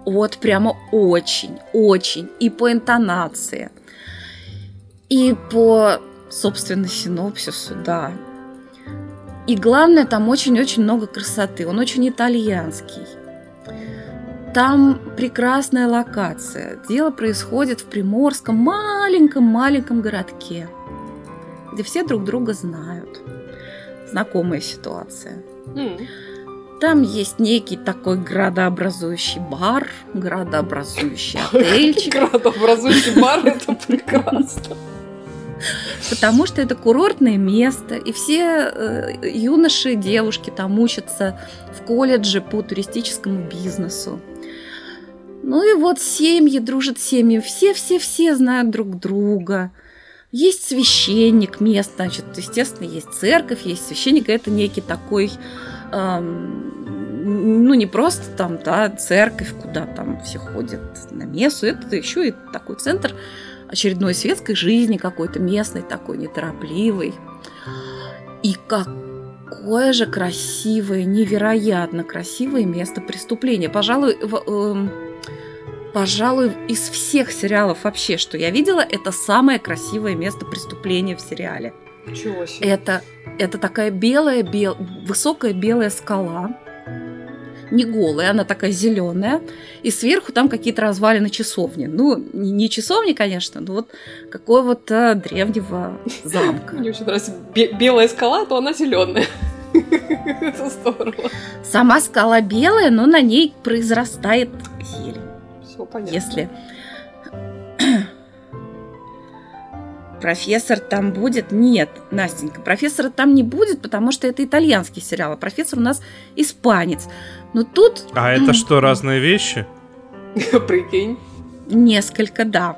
S2: Вот прямо очень, очень. И по интонации, и по, собственно, синопсису, да. И главное, там очень-очень много красоты. Он очень итальянский. Там прекрасная локация. Дело происходит в приморском маленьком-маленьком городке, где все друг друга знают. Знакомая ситуация. Mm. Там есть некий такой градообразующий бар, градообразующий отельчик.
S3: Градообразующий бар – это прекрасно
S2: потому что это курортное место, и все э, юноши и девушки там учатся в колледже по туристическому бизнесу. Ну и вот семьи дружат семьи, все-все-все знают друг друга. Есть священник мест, значит, естественно, есть церковь, есть священник, это некий такой, эм, ну, не просто там, да, церковь, куда там все ходят на мессу, это еще и такой центр очередной светской жизни какой-то, местный такой, неторопливый. И какое же красивое, невероятно красивое место преступления. Пожалуй, в, э, пожалуй, из всех сериалов вообще, что я видела, это самое красивое место преступления в сериале.
S3: Чего себе?
S2: Это, это такая белая, бел, высокая белая скала, не голая, она такая зеленая, и сверху там какие-то развалины часовни. Ну, не часовни, конечно, но вот какой вот а, древнего замка.
S3: Мне очень нравится белая скала, то она зеленая. Это здорово.
S2: Сама скала белая, но на ней произрастает зелень.
S3: Все понятно.
S2: Если профессор там будет? Нет, Настенька, профессора там не будет, потому что это итальянский сериал, а профессор у нас испанец. Но тут...
S1: А это что, разные вещи?
S3: Прикинь.
S2: Несколько, да.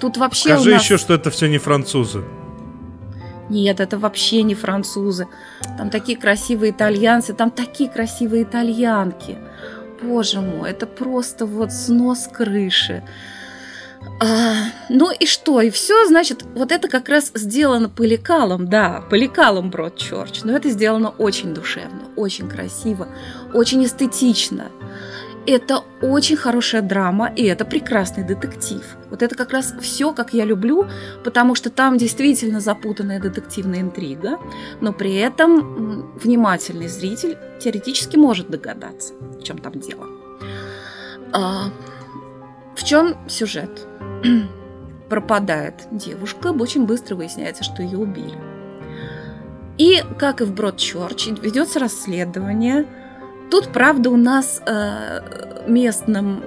S2: Тут вообще
S1: Скажи
S2: нас...
S1: еще, что это все не французы.
S2: Нет, это вообще не французы. Там такие красивые итальянцы, там такие красивые итальянки. Боже мой, это просто вот снос крыши. А, ну и что? И все, значит, вот это как раз сделано по лекалам, да, по лекалам Бродчерч. Но это сделано очень душевно, очень красиво, очень эстетично. Это очень хорошая драма, и это прекрасный детектив. Вот это как раз все, как я люблю, потому что там действительно запутанная детективная интрига, но при этом внимательный зритель теоретически может догадаться, в чем там дело. А, в чем сюжет? Пропадает девушка, очень быстро выясняется, что ее убили. И, как и в Бродчерч, ведется расследование. Тут, правда, у нас э, местным,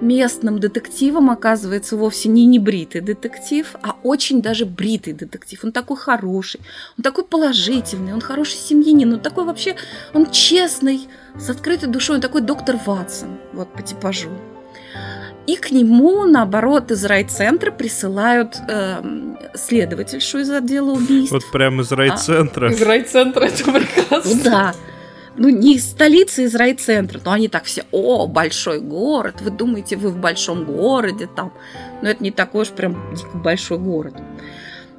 S2: местным детективом оказывается вовсе не небритый детектив, а очень даже бритый детектив. Он такой хороший, он такой положительный, он хороший семьянин, он такой вообще, он честный, с открытой душой, он такой доктор Ватсон, вот по типажу. И к нему, наоборот, из райцентра присылают э, следовательшу из отдела убийств.
S1: Вот прямо из райцентра.
S3: А, из райцентра, это прекрасно.
S2: Ну да. Ну, не из столицы, из райцентра, но они так все, о, большой город, вы думаете, вы в большом городе там. Но это не такой уж прям дико большой город.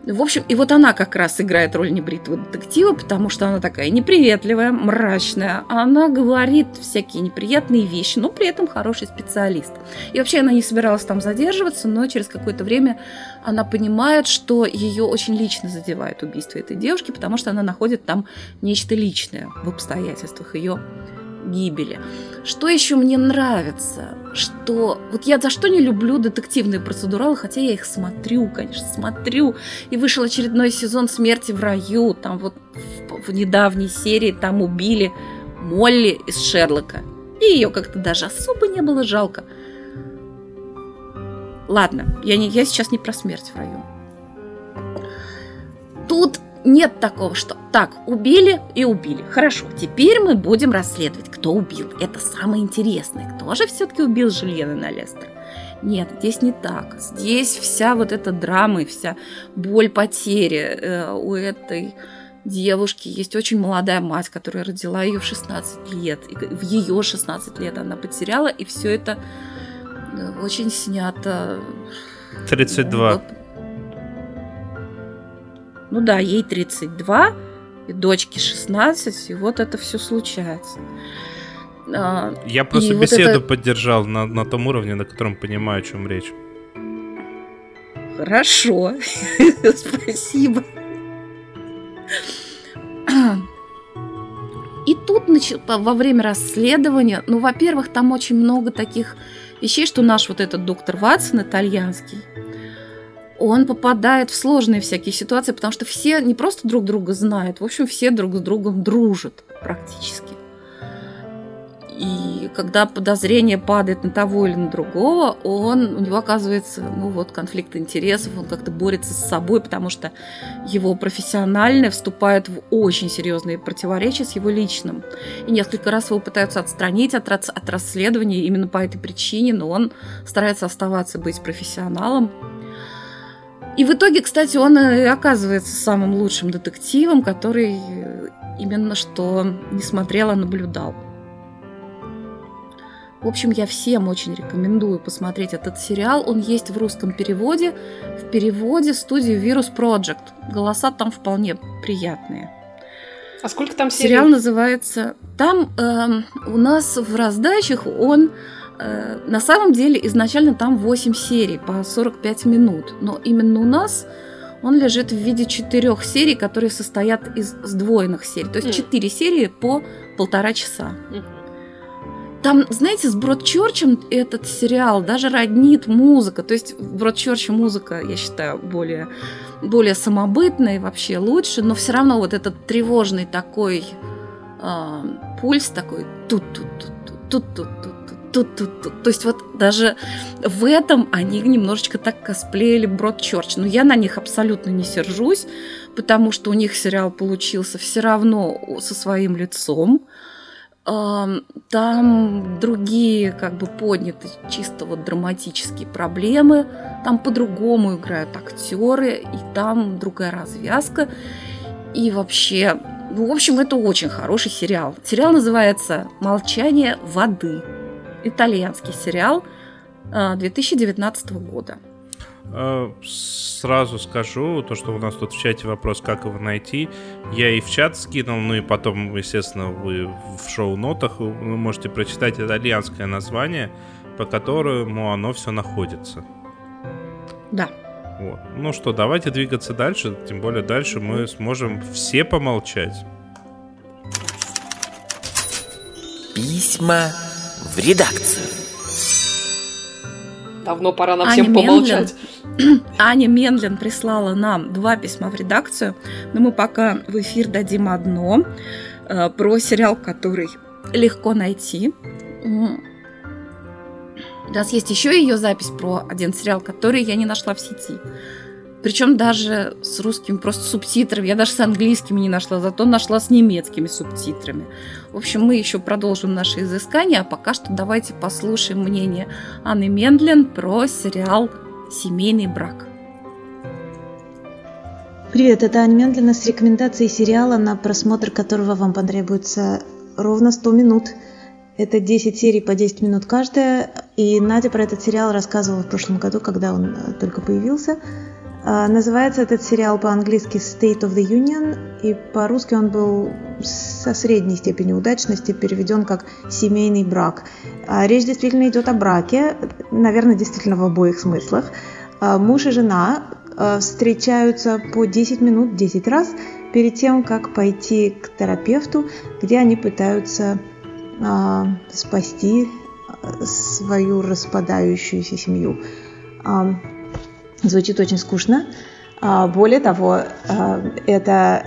S2: В общем, и вот она как раз играет роль небритого детектива, потому что она такая неприветливая, мрачная. Она говорит всякие неприятные вещи, но при этом хороший специалист. И вообще она не собиралась там задерживаться, но через какое-то время она понимает, что ее очень лично задевает убийство этой девушки, потому что она находит там нечто личное в обстоятельствах ее гибели. Что еще мне нравится? Что вот я за что не люблю детективные процедуралы, хотя я их смотрю, конечно, смотрю. И вышел очередной сезон «Смерти в раю». Там вот в, в недавней серии там убили Молли из Шерлока. И ее как-то даже особо не было жалко. Ладно, я, не, я сейчас не про смерть в раю. Тут нет такого, что так, убили и убили. Хорошо, теперь мы будем расследовать, кто убил. Это самое интересное. Кто же все-таки убил Жильена на Лестер? Нет, здесь не так. Здесь вся вот эта драма и вся боль потери э, у этой девушки. Есть очень молодая мать, которая родила ее в 16 лет. И в ее 16 лет она потеряла, и все это э, очень снято.
S1: 32. Вот,
S2: ну да, ей 32, и дочке 16, и вот это все случается.
S1: А, Я просто и беседу вот это... поддержал на, на том уровне, на котором понимаю, о чем речь.
S2: Хорошо, спасибо. И тут во время расследования, ну, во-первых, там очень много таких вещей, что наш вот этот доктор Ватсон итальянский, он попадает в сложные всякие ситуации, потому что все не просто друг друга знают, в общем, все друг с другом дружат практически. И когда подозрение падает на того или на другого, он, у него оказывается, ну вот, конфликт интересов, он как-то борется с собой, потому что его профессиональное вступает в очень серьезные противоречия с его личным. И несколько раз его пытаются отстранить от, от расследования именно по этой причине, но он старается оставаться быть профессионалом, И в итоге, кстати, он и оказывается самым лучшим детективом, который именно что не смотрел, а наблюдал. В общем, я всем очень рекомендую посмотреть этот сериал. Он есть в русском переводе. В переводе студии Virus Project. Голоса там вполне приятные.
S3: А сколько там серий?
S2: Сериал называется... Там э, у нас в раздачах он... Э, на самом деле изначально там 8 серий по 45 минут. Но именно у нас он лежит в виде четырех серий, которые состоят из сдвоенных серий. То есть четыре mm. серии по полтора часа. Mm. Там, знаете, с Бродчерчем этот сериал даже роднит музыка. То есть в Бродчерче музыка, я считаю, более, более самобытная и вообще лучше, но все равно вот этот тревожный такой э, пульс такой тут-тут-тут-тут-тут-тут тут, тут, тут. То есть вот даже в этом они немножечко так косплеили Бродчерч. Но я на них абсолютно не сержусь, потому что у них сериал получился все равно со своим лицом. Там другие как бы подняты чисто вот драматические проблемы, там по-другому играют актеры, и там другая развязка. И вообще, ну, в общем, это очень хороший сериал. Сериал называется «Молчание воды». Итальянский сериал 2019 года.
S1: Э, сразу скажу, то, что у нас тут в чате вопрос, как его найти. Я и в чат скинул, ну и потом, естественно, вы в шоу-нотах вы можете прочитать итальянское название, по которому оно все находится.
S2: Да.
S1: Вот. Ну что, давайте двигаться дальше, тем более дальше мы сможем все помолчать.
S6: Письма в редакцию.
S3: Давно пора нам всем помолчать. Менлин
S2: Аня Менлин прислала нам два письма в редакцию, но мы пока в эфир дадим одно э, про сериал, который легко найти. У нас есть еще ее запись про один сериал, который я не нашла в сети. Причем даже с русскими просто субтитрами. Я даже с английскими не нашла, зато нашла с немецкими субтитрами. В общем, мы еще продолжим наши изыскания, а пока что давайте послушаем мнение Анны Мендлин про сериал Семейный брак.
S8: Привет, это Аня Мендлина с рекомендацией сериала, на просмотр которого вам потребуется ровно 100 минут. Это 10 серий по 10 минут каждая, и Надя про этот сериал рассказывала в прошлом году, когда он э, только появился. А, называется этот сериал по-английски State of the Union, и по-русски он был со средней степенью удачности переведен как «семейный брак». А речь действительно идет о браке, наверное, действительно в обоих смыслах. А, муж и жена встречаются по 10 минут 10 раз перед тем, как пойти к терапевту, где они пытаются спасти свою распадающуюся семью. Звучит очень скучно. А, более того, а, это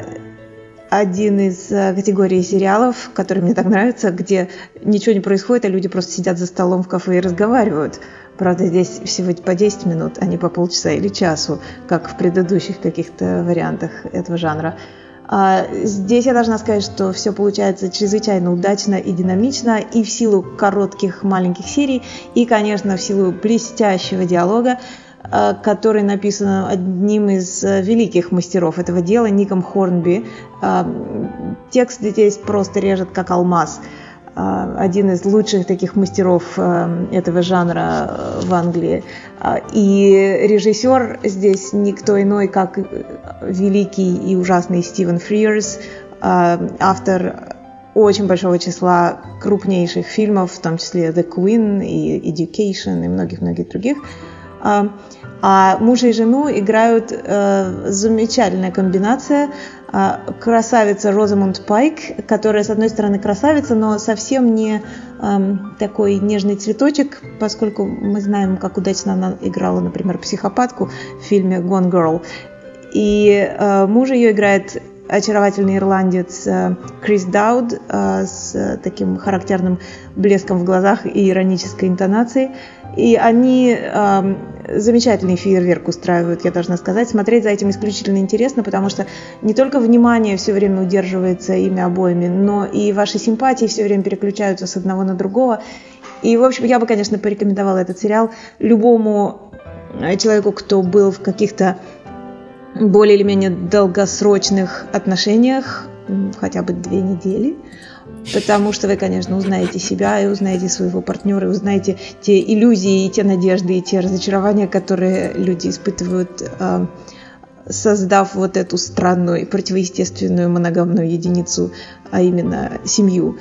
S8: один из э, категорий сериалов, который мне так нравится, где ничего не происходит, а люди просто сидят за столом в кафе и разговаривают. Правда, здесь всего по 10 минут, а не по полчаса или часу, как в предыдущих каких-то вариантах этого жанра. А здесь я должна сказать, что все получается чрезвычайно удачно и динамично, и в силу коротких маленьких серий, и, конечно, в силу блестящего диалога. Э, который написан одним из э, великих мастеров этого дела, Ником Хорнби. Э, текст здесь просто режет как алмаз. Один из лучших таких мастеров этого жанра в Англии. И режиссер здесь никто иной, как великий и ужасный Стивен Фриерс, автор очень большого числа крупнейших фильмов, в том числе The Queen и Education и многих-многих других. А мужа и жену играют э, замечательная комбинация. Э, красавица Розамунд Пайк, которая, с одной стороны, красавица, но совсем не э, такой нежный цветочек, поскольку мы знаем, как удачно она играла, например, психопатку в фильме Gone Girl. И э, муж ее играет очаровательный ирландец э, Крис Дауд э, с таким характерным блеском в глазах и иронической интонацией. И они э, замечательный фейерверк устраивают, я должна сказать. Смотреть за этим исключительно интересно, потому что не только внимание все время удерживается ими обоими, но и ваши симпатии все время переключаются с одного на другого. И, в общем, я бы, конечно, порекомендовала этот сериал любому человеку, кто был в каких-то более или менее долгосрочных отношениях, хотя бы две недели, потому что вы, конечно, узнаете себя и узнаете своего партнера, и узнаете те иллюзии, и те надежды, и те разочарования, которые люди испытывают, а, создав вот эту странную и противоестественную моногамную единицу, а именно семью.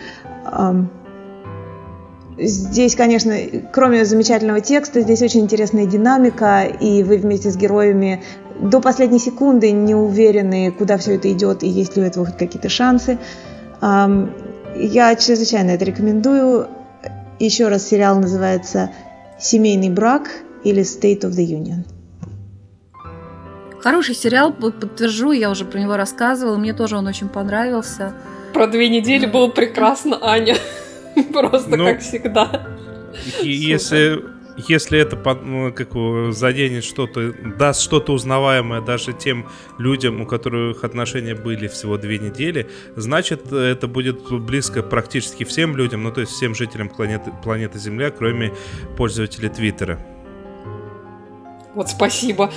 S8: Здесь, конечно, кроме замечательного текста, здесь очень интересная динамика, и вы вместе с героями до последней секунды не уверены, куда все это идет и есть ли у этого хоть какие-то шансы. Я чрезвычайно это рекомендую. Еще раз сериал называется «Семейный брак» или «State of the Union».
S2: Хороший сериал, подтвержу, я уже про него рассказывала, мне тоже он очень понравился.
S3: Про две недели было прекрасно, Аня. Просто ну, как всегда.
S1: Если если это ну, как заденет что-то, даст что-то узнаваемое даже тем людям, у которых отношения были всего две недели, значит, это будет близко практически всем людям, ну, то есть всем жителям планеты, планеты Земля, кроме пользователей Твиттера.
S3: Вот спасибо.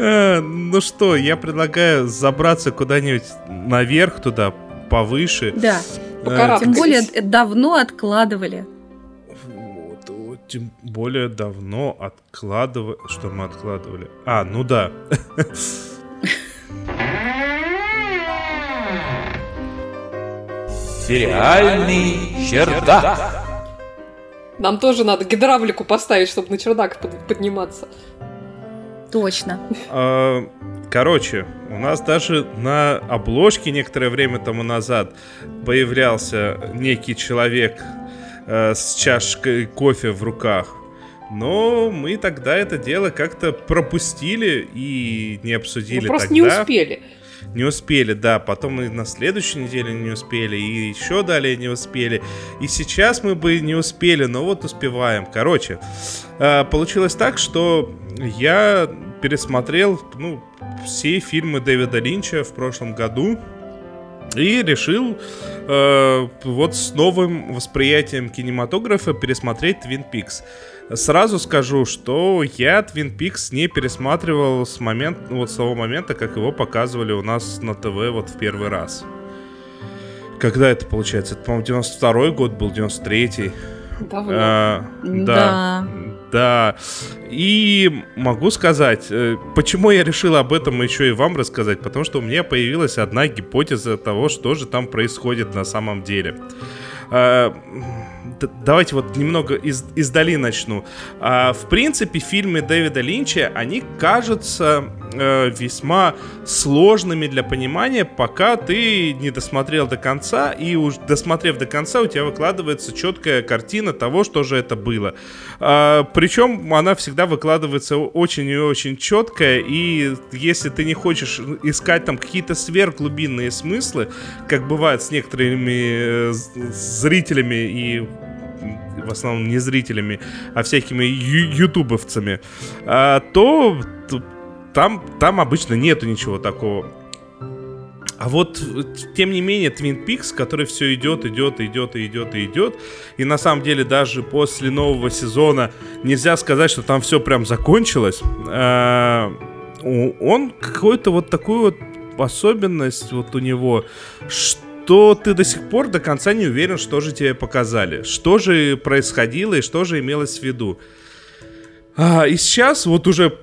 S1: Э, ну что, я предлагаю забраться куда-нибудь наверх туда, повыше.
S2: Да. Э, Тем более давно откладывали
S1: тем более давно откладывали... Что мы откладывали? А, ну да.
S4: Сериальный чердак.
S3: Нам тоже надо гидравлику поставить, чтобы на чердак подниматься.
S2: Точно.
S1: А, короче, у нас даже на обложке некоторое время тому назад появлялся некий человек э, с чашкой кофе в руках. Но мы тогда это дело как-то пропустили и не обсудили. Мы
S3: просто
S1: тогда.
S3: не успели.
S1: Не успели, да. Потом и на следующей неделе не успели, и еще далее не успели. И сейчас мы бы не успели, но вот успеваем. Короче, э, получилось так, что я пересмотрел ну, все фильмы Дэвида Линча в прошлом году. И решил э, вот с новым восприятием кинематографа пересмотреть Twin Peaks. Сразу скажу, что я Twin Peaks не пересматривал с момента, вот с того момента, как его показывали у нас на ТВ вот в первый раз. Когда это получается? Это, по-моему, 92 год был, 93-й.
S3: Давно. А,
S1: да. да. Да. И могу сказать, э, почему я решил об этом еще и вам рассказать, потому что у меня появилась одна гипотеза того, что же там происходит на самом деле. Давайте вот немного из, издали начну. А, в принципе, фильмы Дэвида Линча, они кажутся э, весьма сложными для понимания, пока ты не досмотрел до конца, и уж досмотрев до конца, у тебя выкладывается четкая картина того, что же это было. А, причем она всегда выкладывается очень и очень четкая, и если ты не хочешь искать там какие-то сверхглубинные смыслы, как бывает с некоторыми э, зрителями и в основном не зрителями, а всякими ю- ютубовцами, а, то там, там обычно нету ничего такого. А вот, тем не менее, Twin Peaks, который все идет, идет, идет, идет, и идет, и на самом деле даже после нового сезона нельзя сказать, что там все прям закончилось. А, он какой-то вот такую вот особенность вот у него, что то ты до сих пор до конца не уверен, что же тебе показали, что же происходило и что же имелось в виду. А, и сейчас вот уже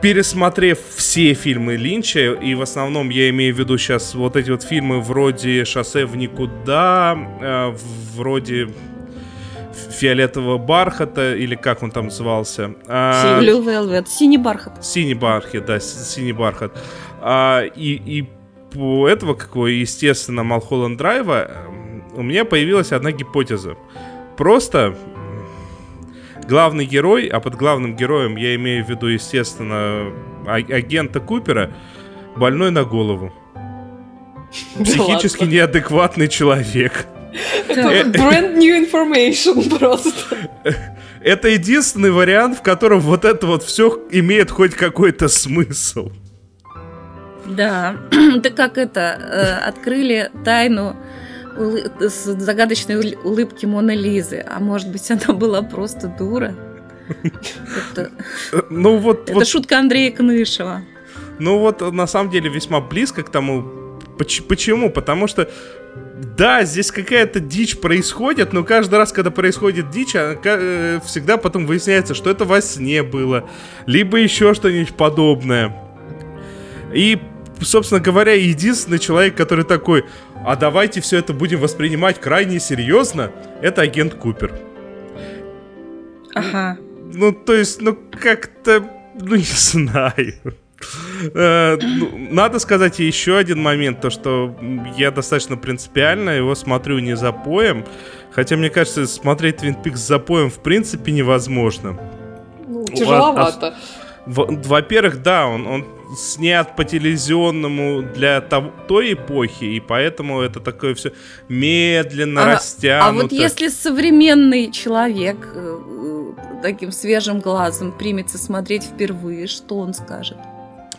S1: пересмотрев все фильмы Линча, и в основном я имею в виду сейчас вот эти вот фильмы вроде «Шоссе в никуда», э, вроде фиолетового бархата, или как он там назывался.
S2: А, Blue Velvet, синий бархат.
S1: Синий бархат, да, синий бархат. А, и, и этого, какого, естественно, Малхолланд Драйва, у меня появилась одна гипотеза. Просто главный герой, а под главным героем я имею в виду, естественно, а, агента Купера, больной на голову. Психически неадекватный человек.
S3: Это brand new information просто.
S1: Это единственный вариант, в котором вот это вот все имеет хоть какой-то смысл.
S2: Да, да как это, э, открыли тайну загадочной улыбки Моны Лизы. А может быть, она была просто дура?
S1: Ну вот...
S2: Это шутка Андрея Кнышева.
S1: Ну вот, на самом деле, весьма близко к тому. Почему? Потому что да, здесь какая-то дичь происходит, но каждый раз, когда происходит дичь, э, всегда потом выясняется, что это во сне было, либо еще что-нибудь подобное. И, собственно говоря, единственный человек, который такой, а давайте все это будем воспринимать крайне серьезно, это агент Купер.
S2: Ага.
S1: Ну, то есть, ну, как-то, ну, не знаю. Э, ну, надо сказать еще один момент, то что я достаточно принципиально его смотрю не за поем, хотя мне кажется, смотреть Twin Peaks за поем в принципе невозможно.
S3: Ну, тяжеловато.
S1: Во-первых, да, он, он снят по телевизионному для того, той эпохи, и поэтому это такое все медленно а, растянуто.
S2: А вот если современный человек э, э, таким свежим глазом примется смотреть впервые, что он скажет?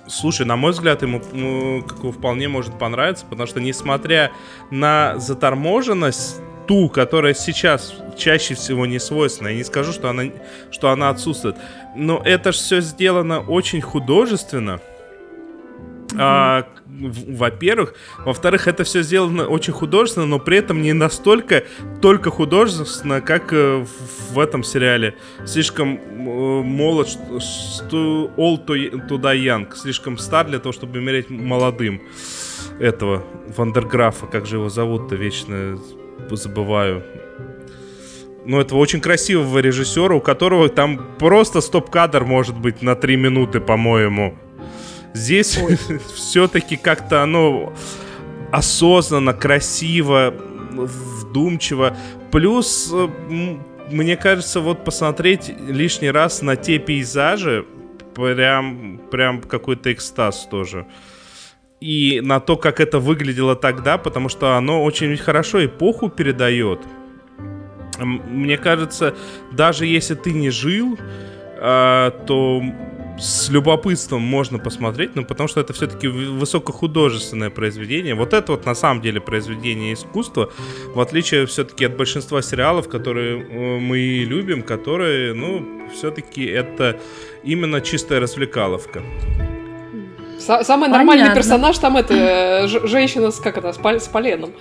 S1: Слушай, на мой взгляд, ему ну, как вполне может понравиться, потому что несмотря на заторможенность, ту, которая сейчас чаще всего не свойственна, я не скажу, что она, что она отсутствует, но это же все сделано очень художественно. А, во-первых. Во-вторых, это все сделано очень художественно, но при этом не настолько только художественно, как э, в этом сериале. Слишком э, молод, что all to, die young. Слишком стар для того, чтобы умереть молодым. Этого Вандерграфа, как же его зовут-то, вечно забываю. Ну, этого очень красивого режиссера, у которого там просто стоп-кадр может быть на 3 минуты, по-моему. Здесь все-таки как-то оно осознанно, красиво, вдумчиво. Плюс, э, мне кажется, вот посмотреть лишний раз на те пейзажи, прям, прям какой-то экстаз тоже. И на то, как это выглядело тогда, потому что оно очень хорошо эпоху передает. Мне кажется, даже если ты не жил, а, то с любопытством можно посмотреть, ну, потому что это все-таки высокохудожественное произведение. Вот это вот на самом деле произведение искусства, в отличие все-таки от большинства сериалов, которые э, мы любим, которые, ну, все-таки это именно чистая развлекаловка.
S3: Самый нормальный персонаж там это э, женщина с как это с, с поленом.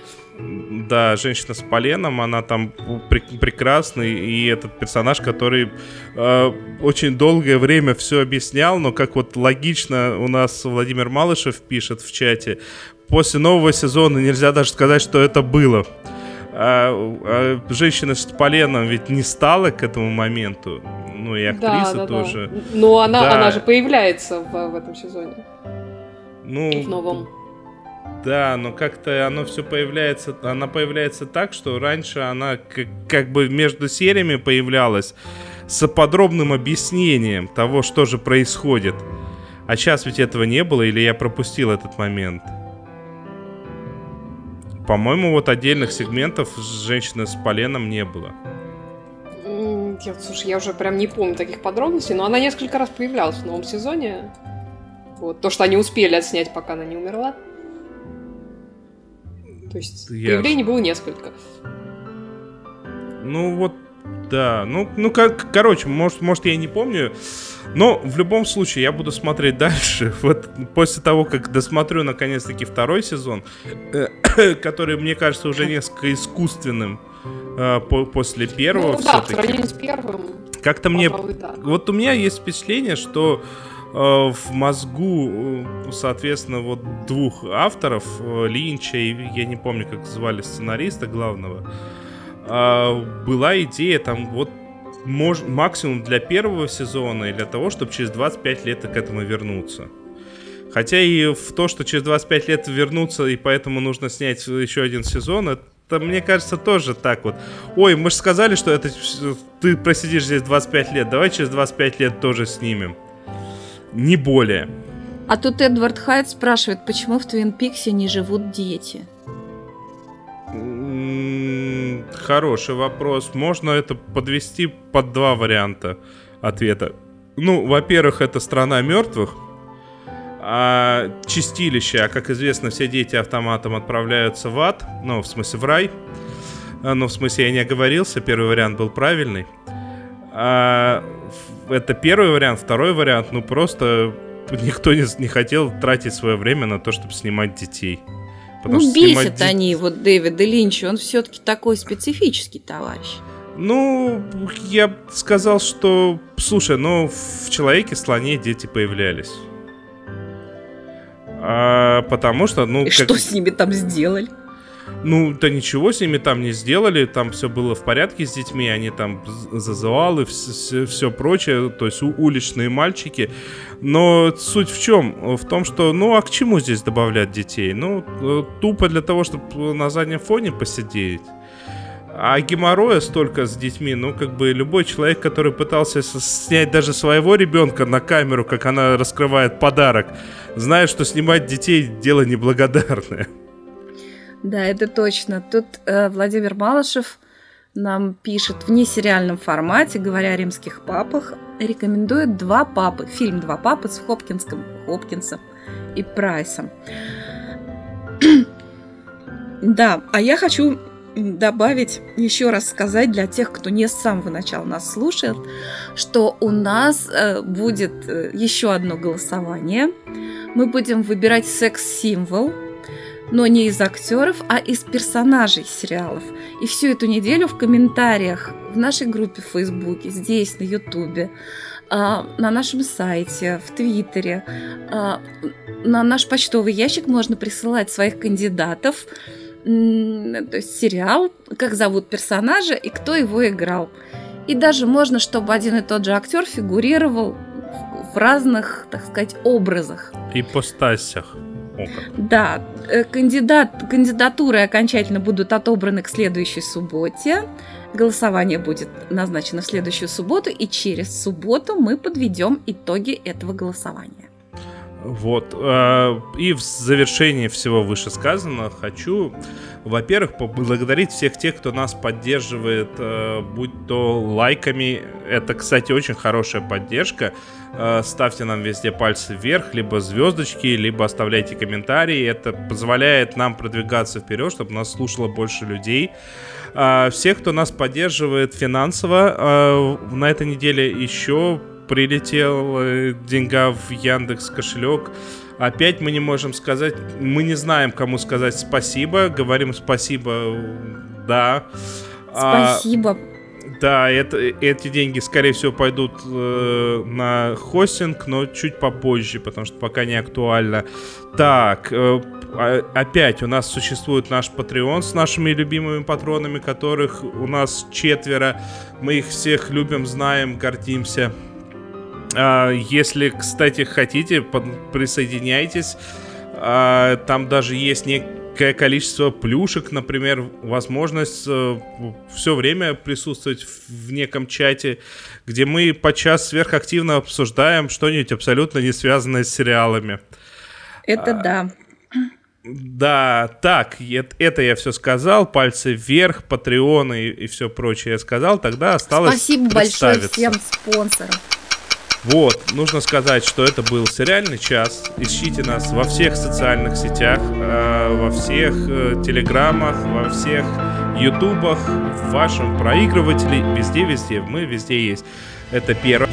S1: Да, женщина с поленом, она там пр- прекрасный, и этот персонаж, который э, очень долгое время все объяснял, но как вот логично у нас Владимир Малышев пишет в чате, после нового сезона нельзя даже сказать, что это было. А, а женщина с поленом ведь не стала к этому моменту, ну и актриса да, да, тоже.
S3: Да. Но она, да. она же появляется в, в этом сезоне. Ну, в новом.
S1: Да, но как-то оно все появляется, она появляется так, что раньше она как, как бы между сериями появлялась с подробным объяснением того, что же происходит. А сейчас ведь этого не было, или я пропустил этот момент? По-моему, вот отдельных сегментов с женщиной с поленом не было.
S3: Я, слушай, я уже прям не помню таких подробностей, но она несколько раз появлялась в новом сезоне. Вот, то, что они успели отснять, пока она не умерла. То есть я... появлений было несколько.
S1: Ну вот, да. Ну, ну как, короче, может, может, я не помню. Но в любом случае я буду смотреть дальше. Вот после того, как досмотрю наконец-таки второй сезон, который, мне кажется, уже несколько искусственным э, по после первого ну,
S3: да, все-таки. с первым.
S1: Как-то мне... Да. Вот у меня есть впечатление, что Э, в мозгу, э, соответственно, вот двух авторов, э, Линча и я не помню, как звали сценариста главного, была идея там вот мож, максимум для первого сезона и для того, чтобы через 25 лет к этому вернуться. Хотя и в то, что через 25 лет вернуться, и поэтому нужно снять еще один сезон, это, мне кажется, тоже так вот. Ой, мы же сказали, что это ты просидишь здесь 25 лет, давай через 25 лет тоже снимем не более.
S2: А тут Эдвард Хайт спрашивает, почему в Твин Пиксе не живут дети?
S1: Хороший вопрос. Можно это подвести под два варианта ответа. Ну, во-первых, это страна мертвых, а чистилище, а как известно, все дети автоматом отправляются в ад, ну, в смысле, в рай. А, ну, в смысле, я не оговорился, первый вариант был правильный. А это первый вариант. Второй вариант, ну просто никто не, не хотел тратить свое время на то, чтобы снимать детей.
S2: Потому ну, бесят снимать... они, вот Дэвида Линча, он все-таки такой специфический товарищ.
S1: Ну, я сказал, что, слушай, ну, в Человеке-слоне дети появлялись. А, потому что, ну...
S2: И как... что с ними там сделали?
S1: Ну, да ничего с ними там не сделали, там все было в порядке с детьми, они там зазывалы, все, все прочее, то есть уличные мальчики. Но суть в чем? В том, что, ну, а к чему здесь добавлять детей? Ну, э, тупо для того, чтобы на заднем фоне посидеть. А геморроя столько с детьми, ну, как бы любой человек, который пытался снять даже своего ребенка на камеру, как она раскрывает подарок, знает, что снимать детей дело неблагодарное.
S2: Да, это точно. Тут э, Владимир Малышев нам пишет в несериальном формате, говоря о римских папах, рекомендует «Два папы», фильм «Два папы» с Хопкинском, Хопкинсом и Прайсом. да, а я хочу добавить, еще раз сказать для тех, кто не с самого начала нас слушает, что у нас э, будет э, еще одно голосование. Мы будем выбирать секс-символ, но не из актеров, а из персонажей сериалов. И всю эту неделю в комментариях в нашей группе в Фейсбуке, здесь, на Ютубе, а, на нашем сайте, в Твиттере, а, на наш почтовый ящик можно присылать своих кандидатов, то есть сериал, как зовут персонажа и кто его играл. И даже можно, чтобы один и тот же актер фигурировал в разных, так сказать, образах.
S1: И постасях.
S2: Да, э, кандидат, кандидатуры окончательно будут отобраны к следующей субботе. Голосование будет назначено в следующую субботу, и через субботу мы подведем итоги этого голосования.
S1: Вот. Э, и в завершении всего вышесказанного хочу, во-первых, поблагодарить всех тех, кто нас поддерживает, э, будь то лайками. Это, кстати, очень хорошая поддержка. Э, ставьте нам везде пальцы вверх, либо звездочки, либо оставляйте комментарии. Это позволяет нам продвигаться вперед, чтобы нас слушало больше людей. Всех, кто нас поддерживает финансово, на этой неделе еще прилетел э, деньга в Яндекс кошелек. Опять мы не можем сказать, мы не знаем, кому сказать спасибо. Говорим спасибо, да.
S2: А, спасибо. А,
S1: да, это, эти деньги, скорее всего, пойдут э, на хостинг, но чуть попозже, потому что пока не актуально. Так, э, опять у нас существует наш Patreon с нашими любимыми патронами, которых у нас четверо. Мы их всех любим, знаем, гордимся. А, если, кстати, хотите, присоединяйтесь. А, там даже есть некое количество плюшек, например, возможность э, все время присутствовать в неком чате, где мы подчас сверхактивно обсуждаем что-нибудь абсолютно не связанное с сериалами.
S2: Это а, да.
S1: Да, так, это я все сказал, пальцы вверх, патреоны и, и все прочее я сказал, тогда осталось
S2: Спасибо большое всем спонсорам.
S1: Вот, нужно сказать, что это был сериальный час. Ищите нас во всех социальных сетях, э, во всех э, телеграммах, во всех ютубах, в вашем проигрывателе, везде-везде. Мы везде есть. Это первое.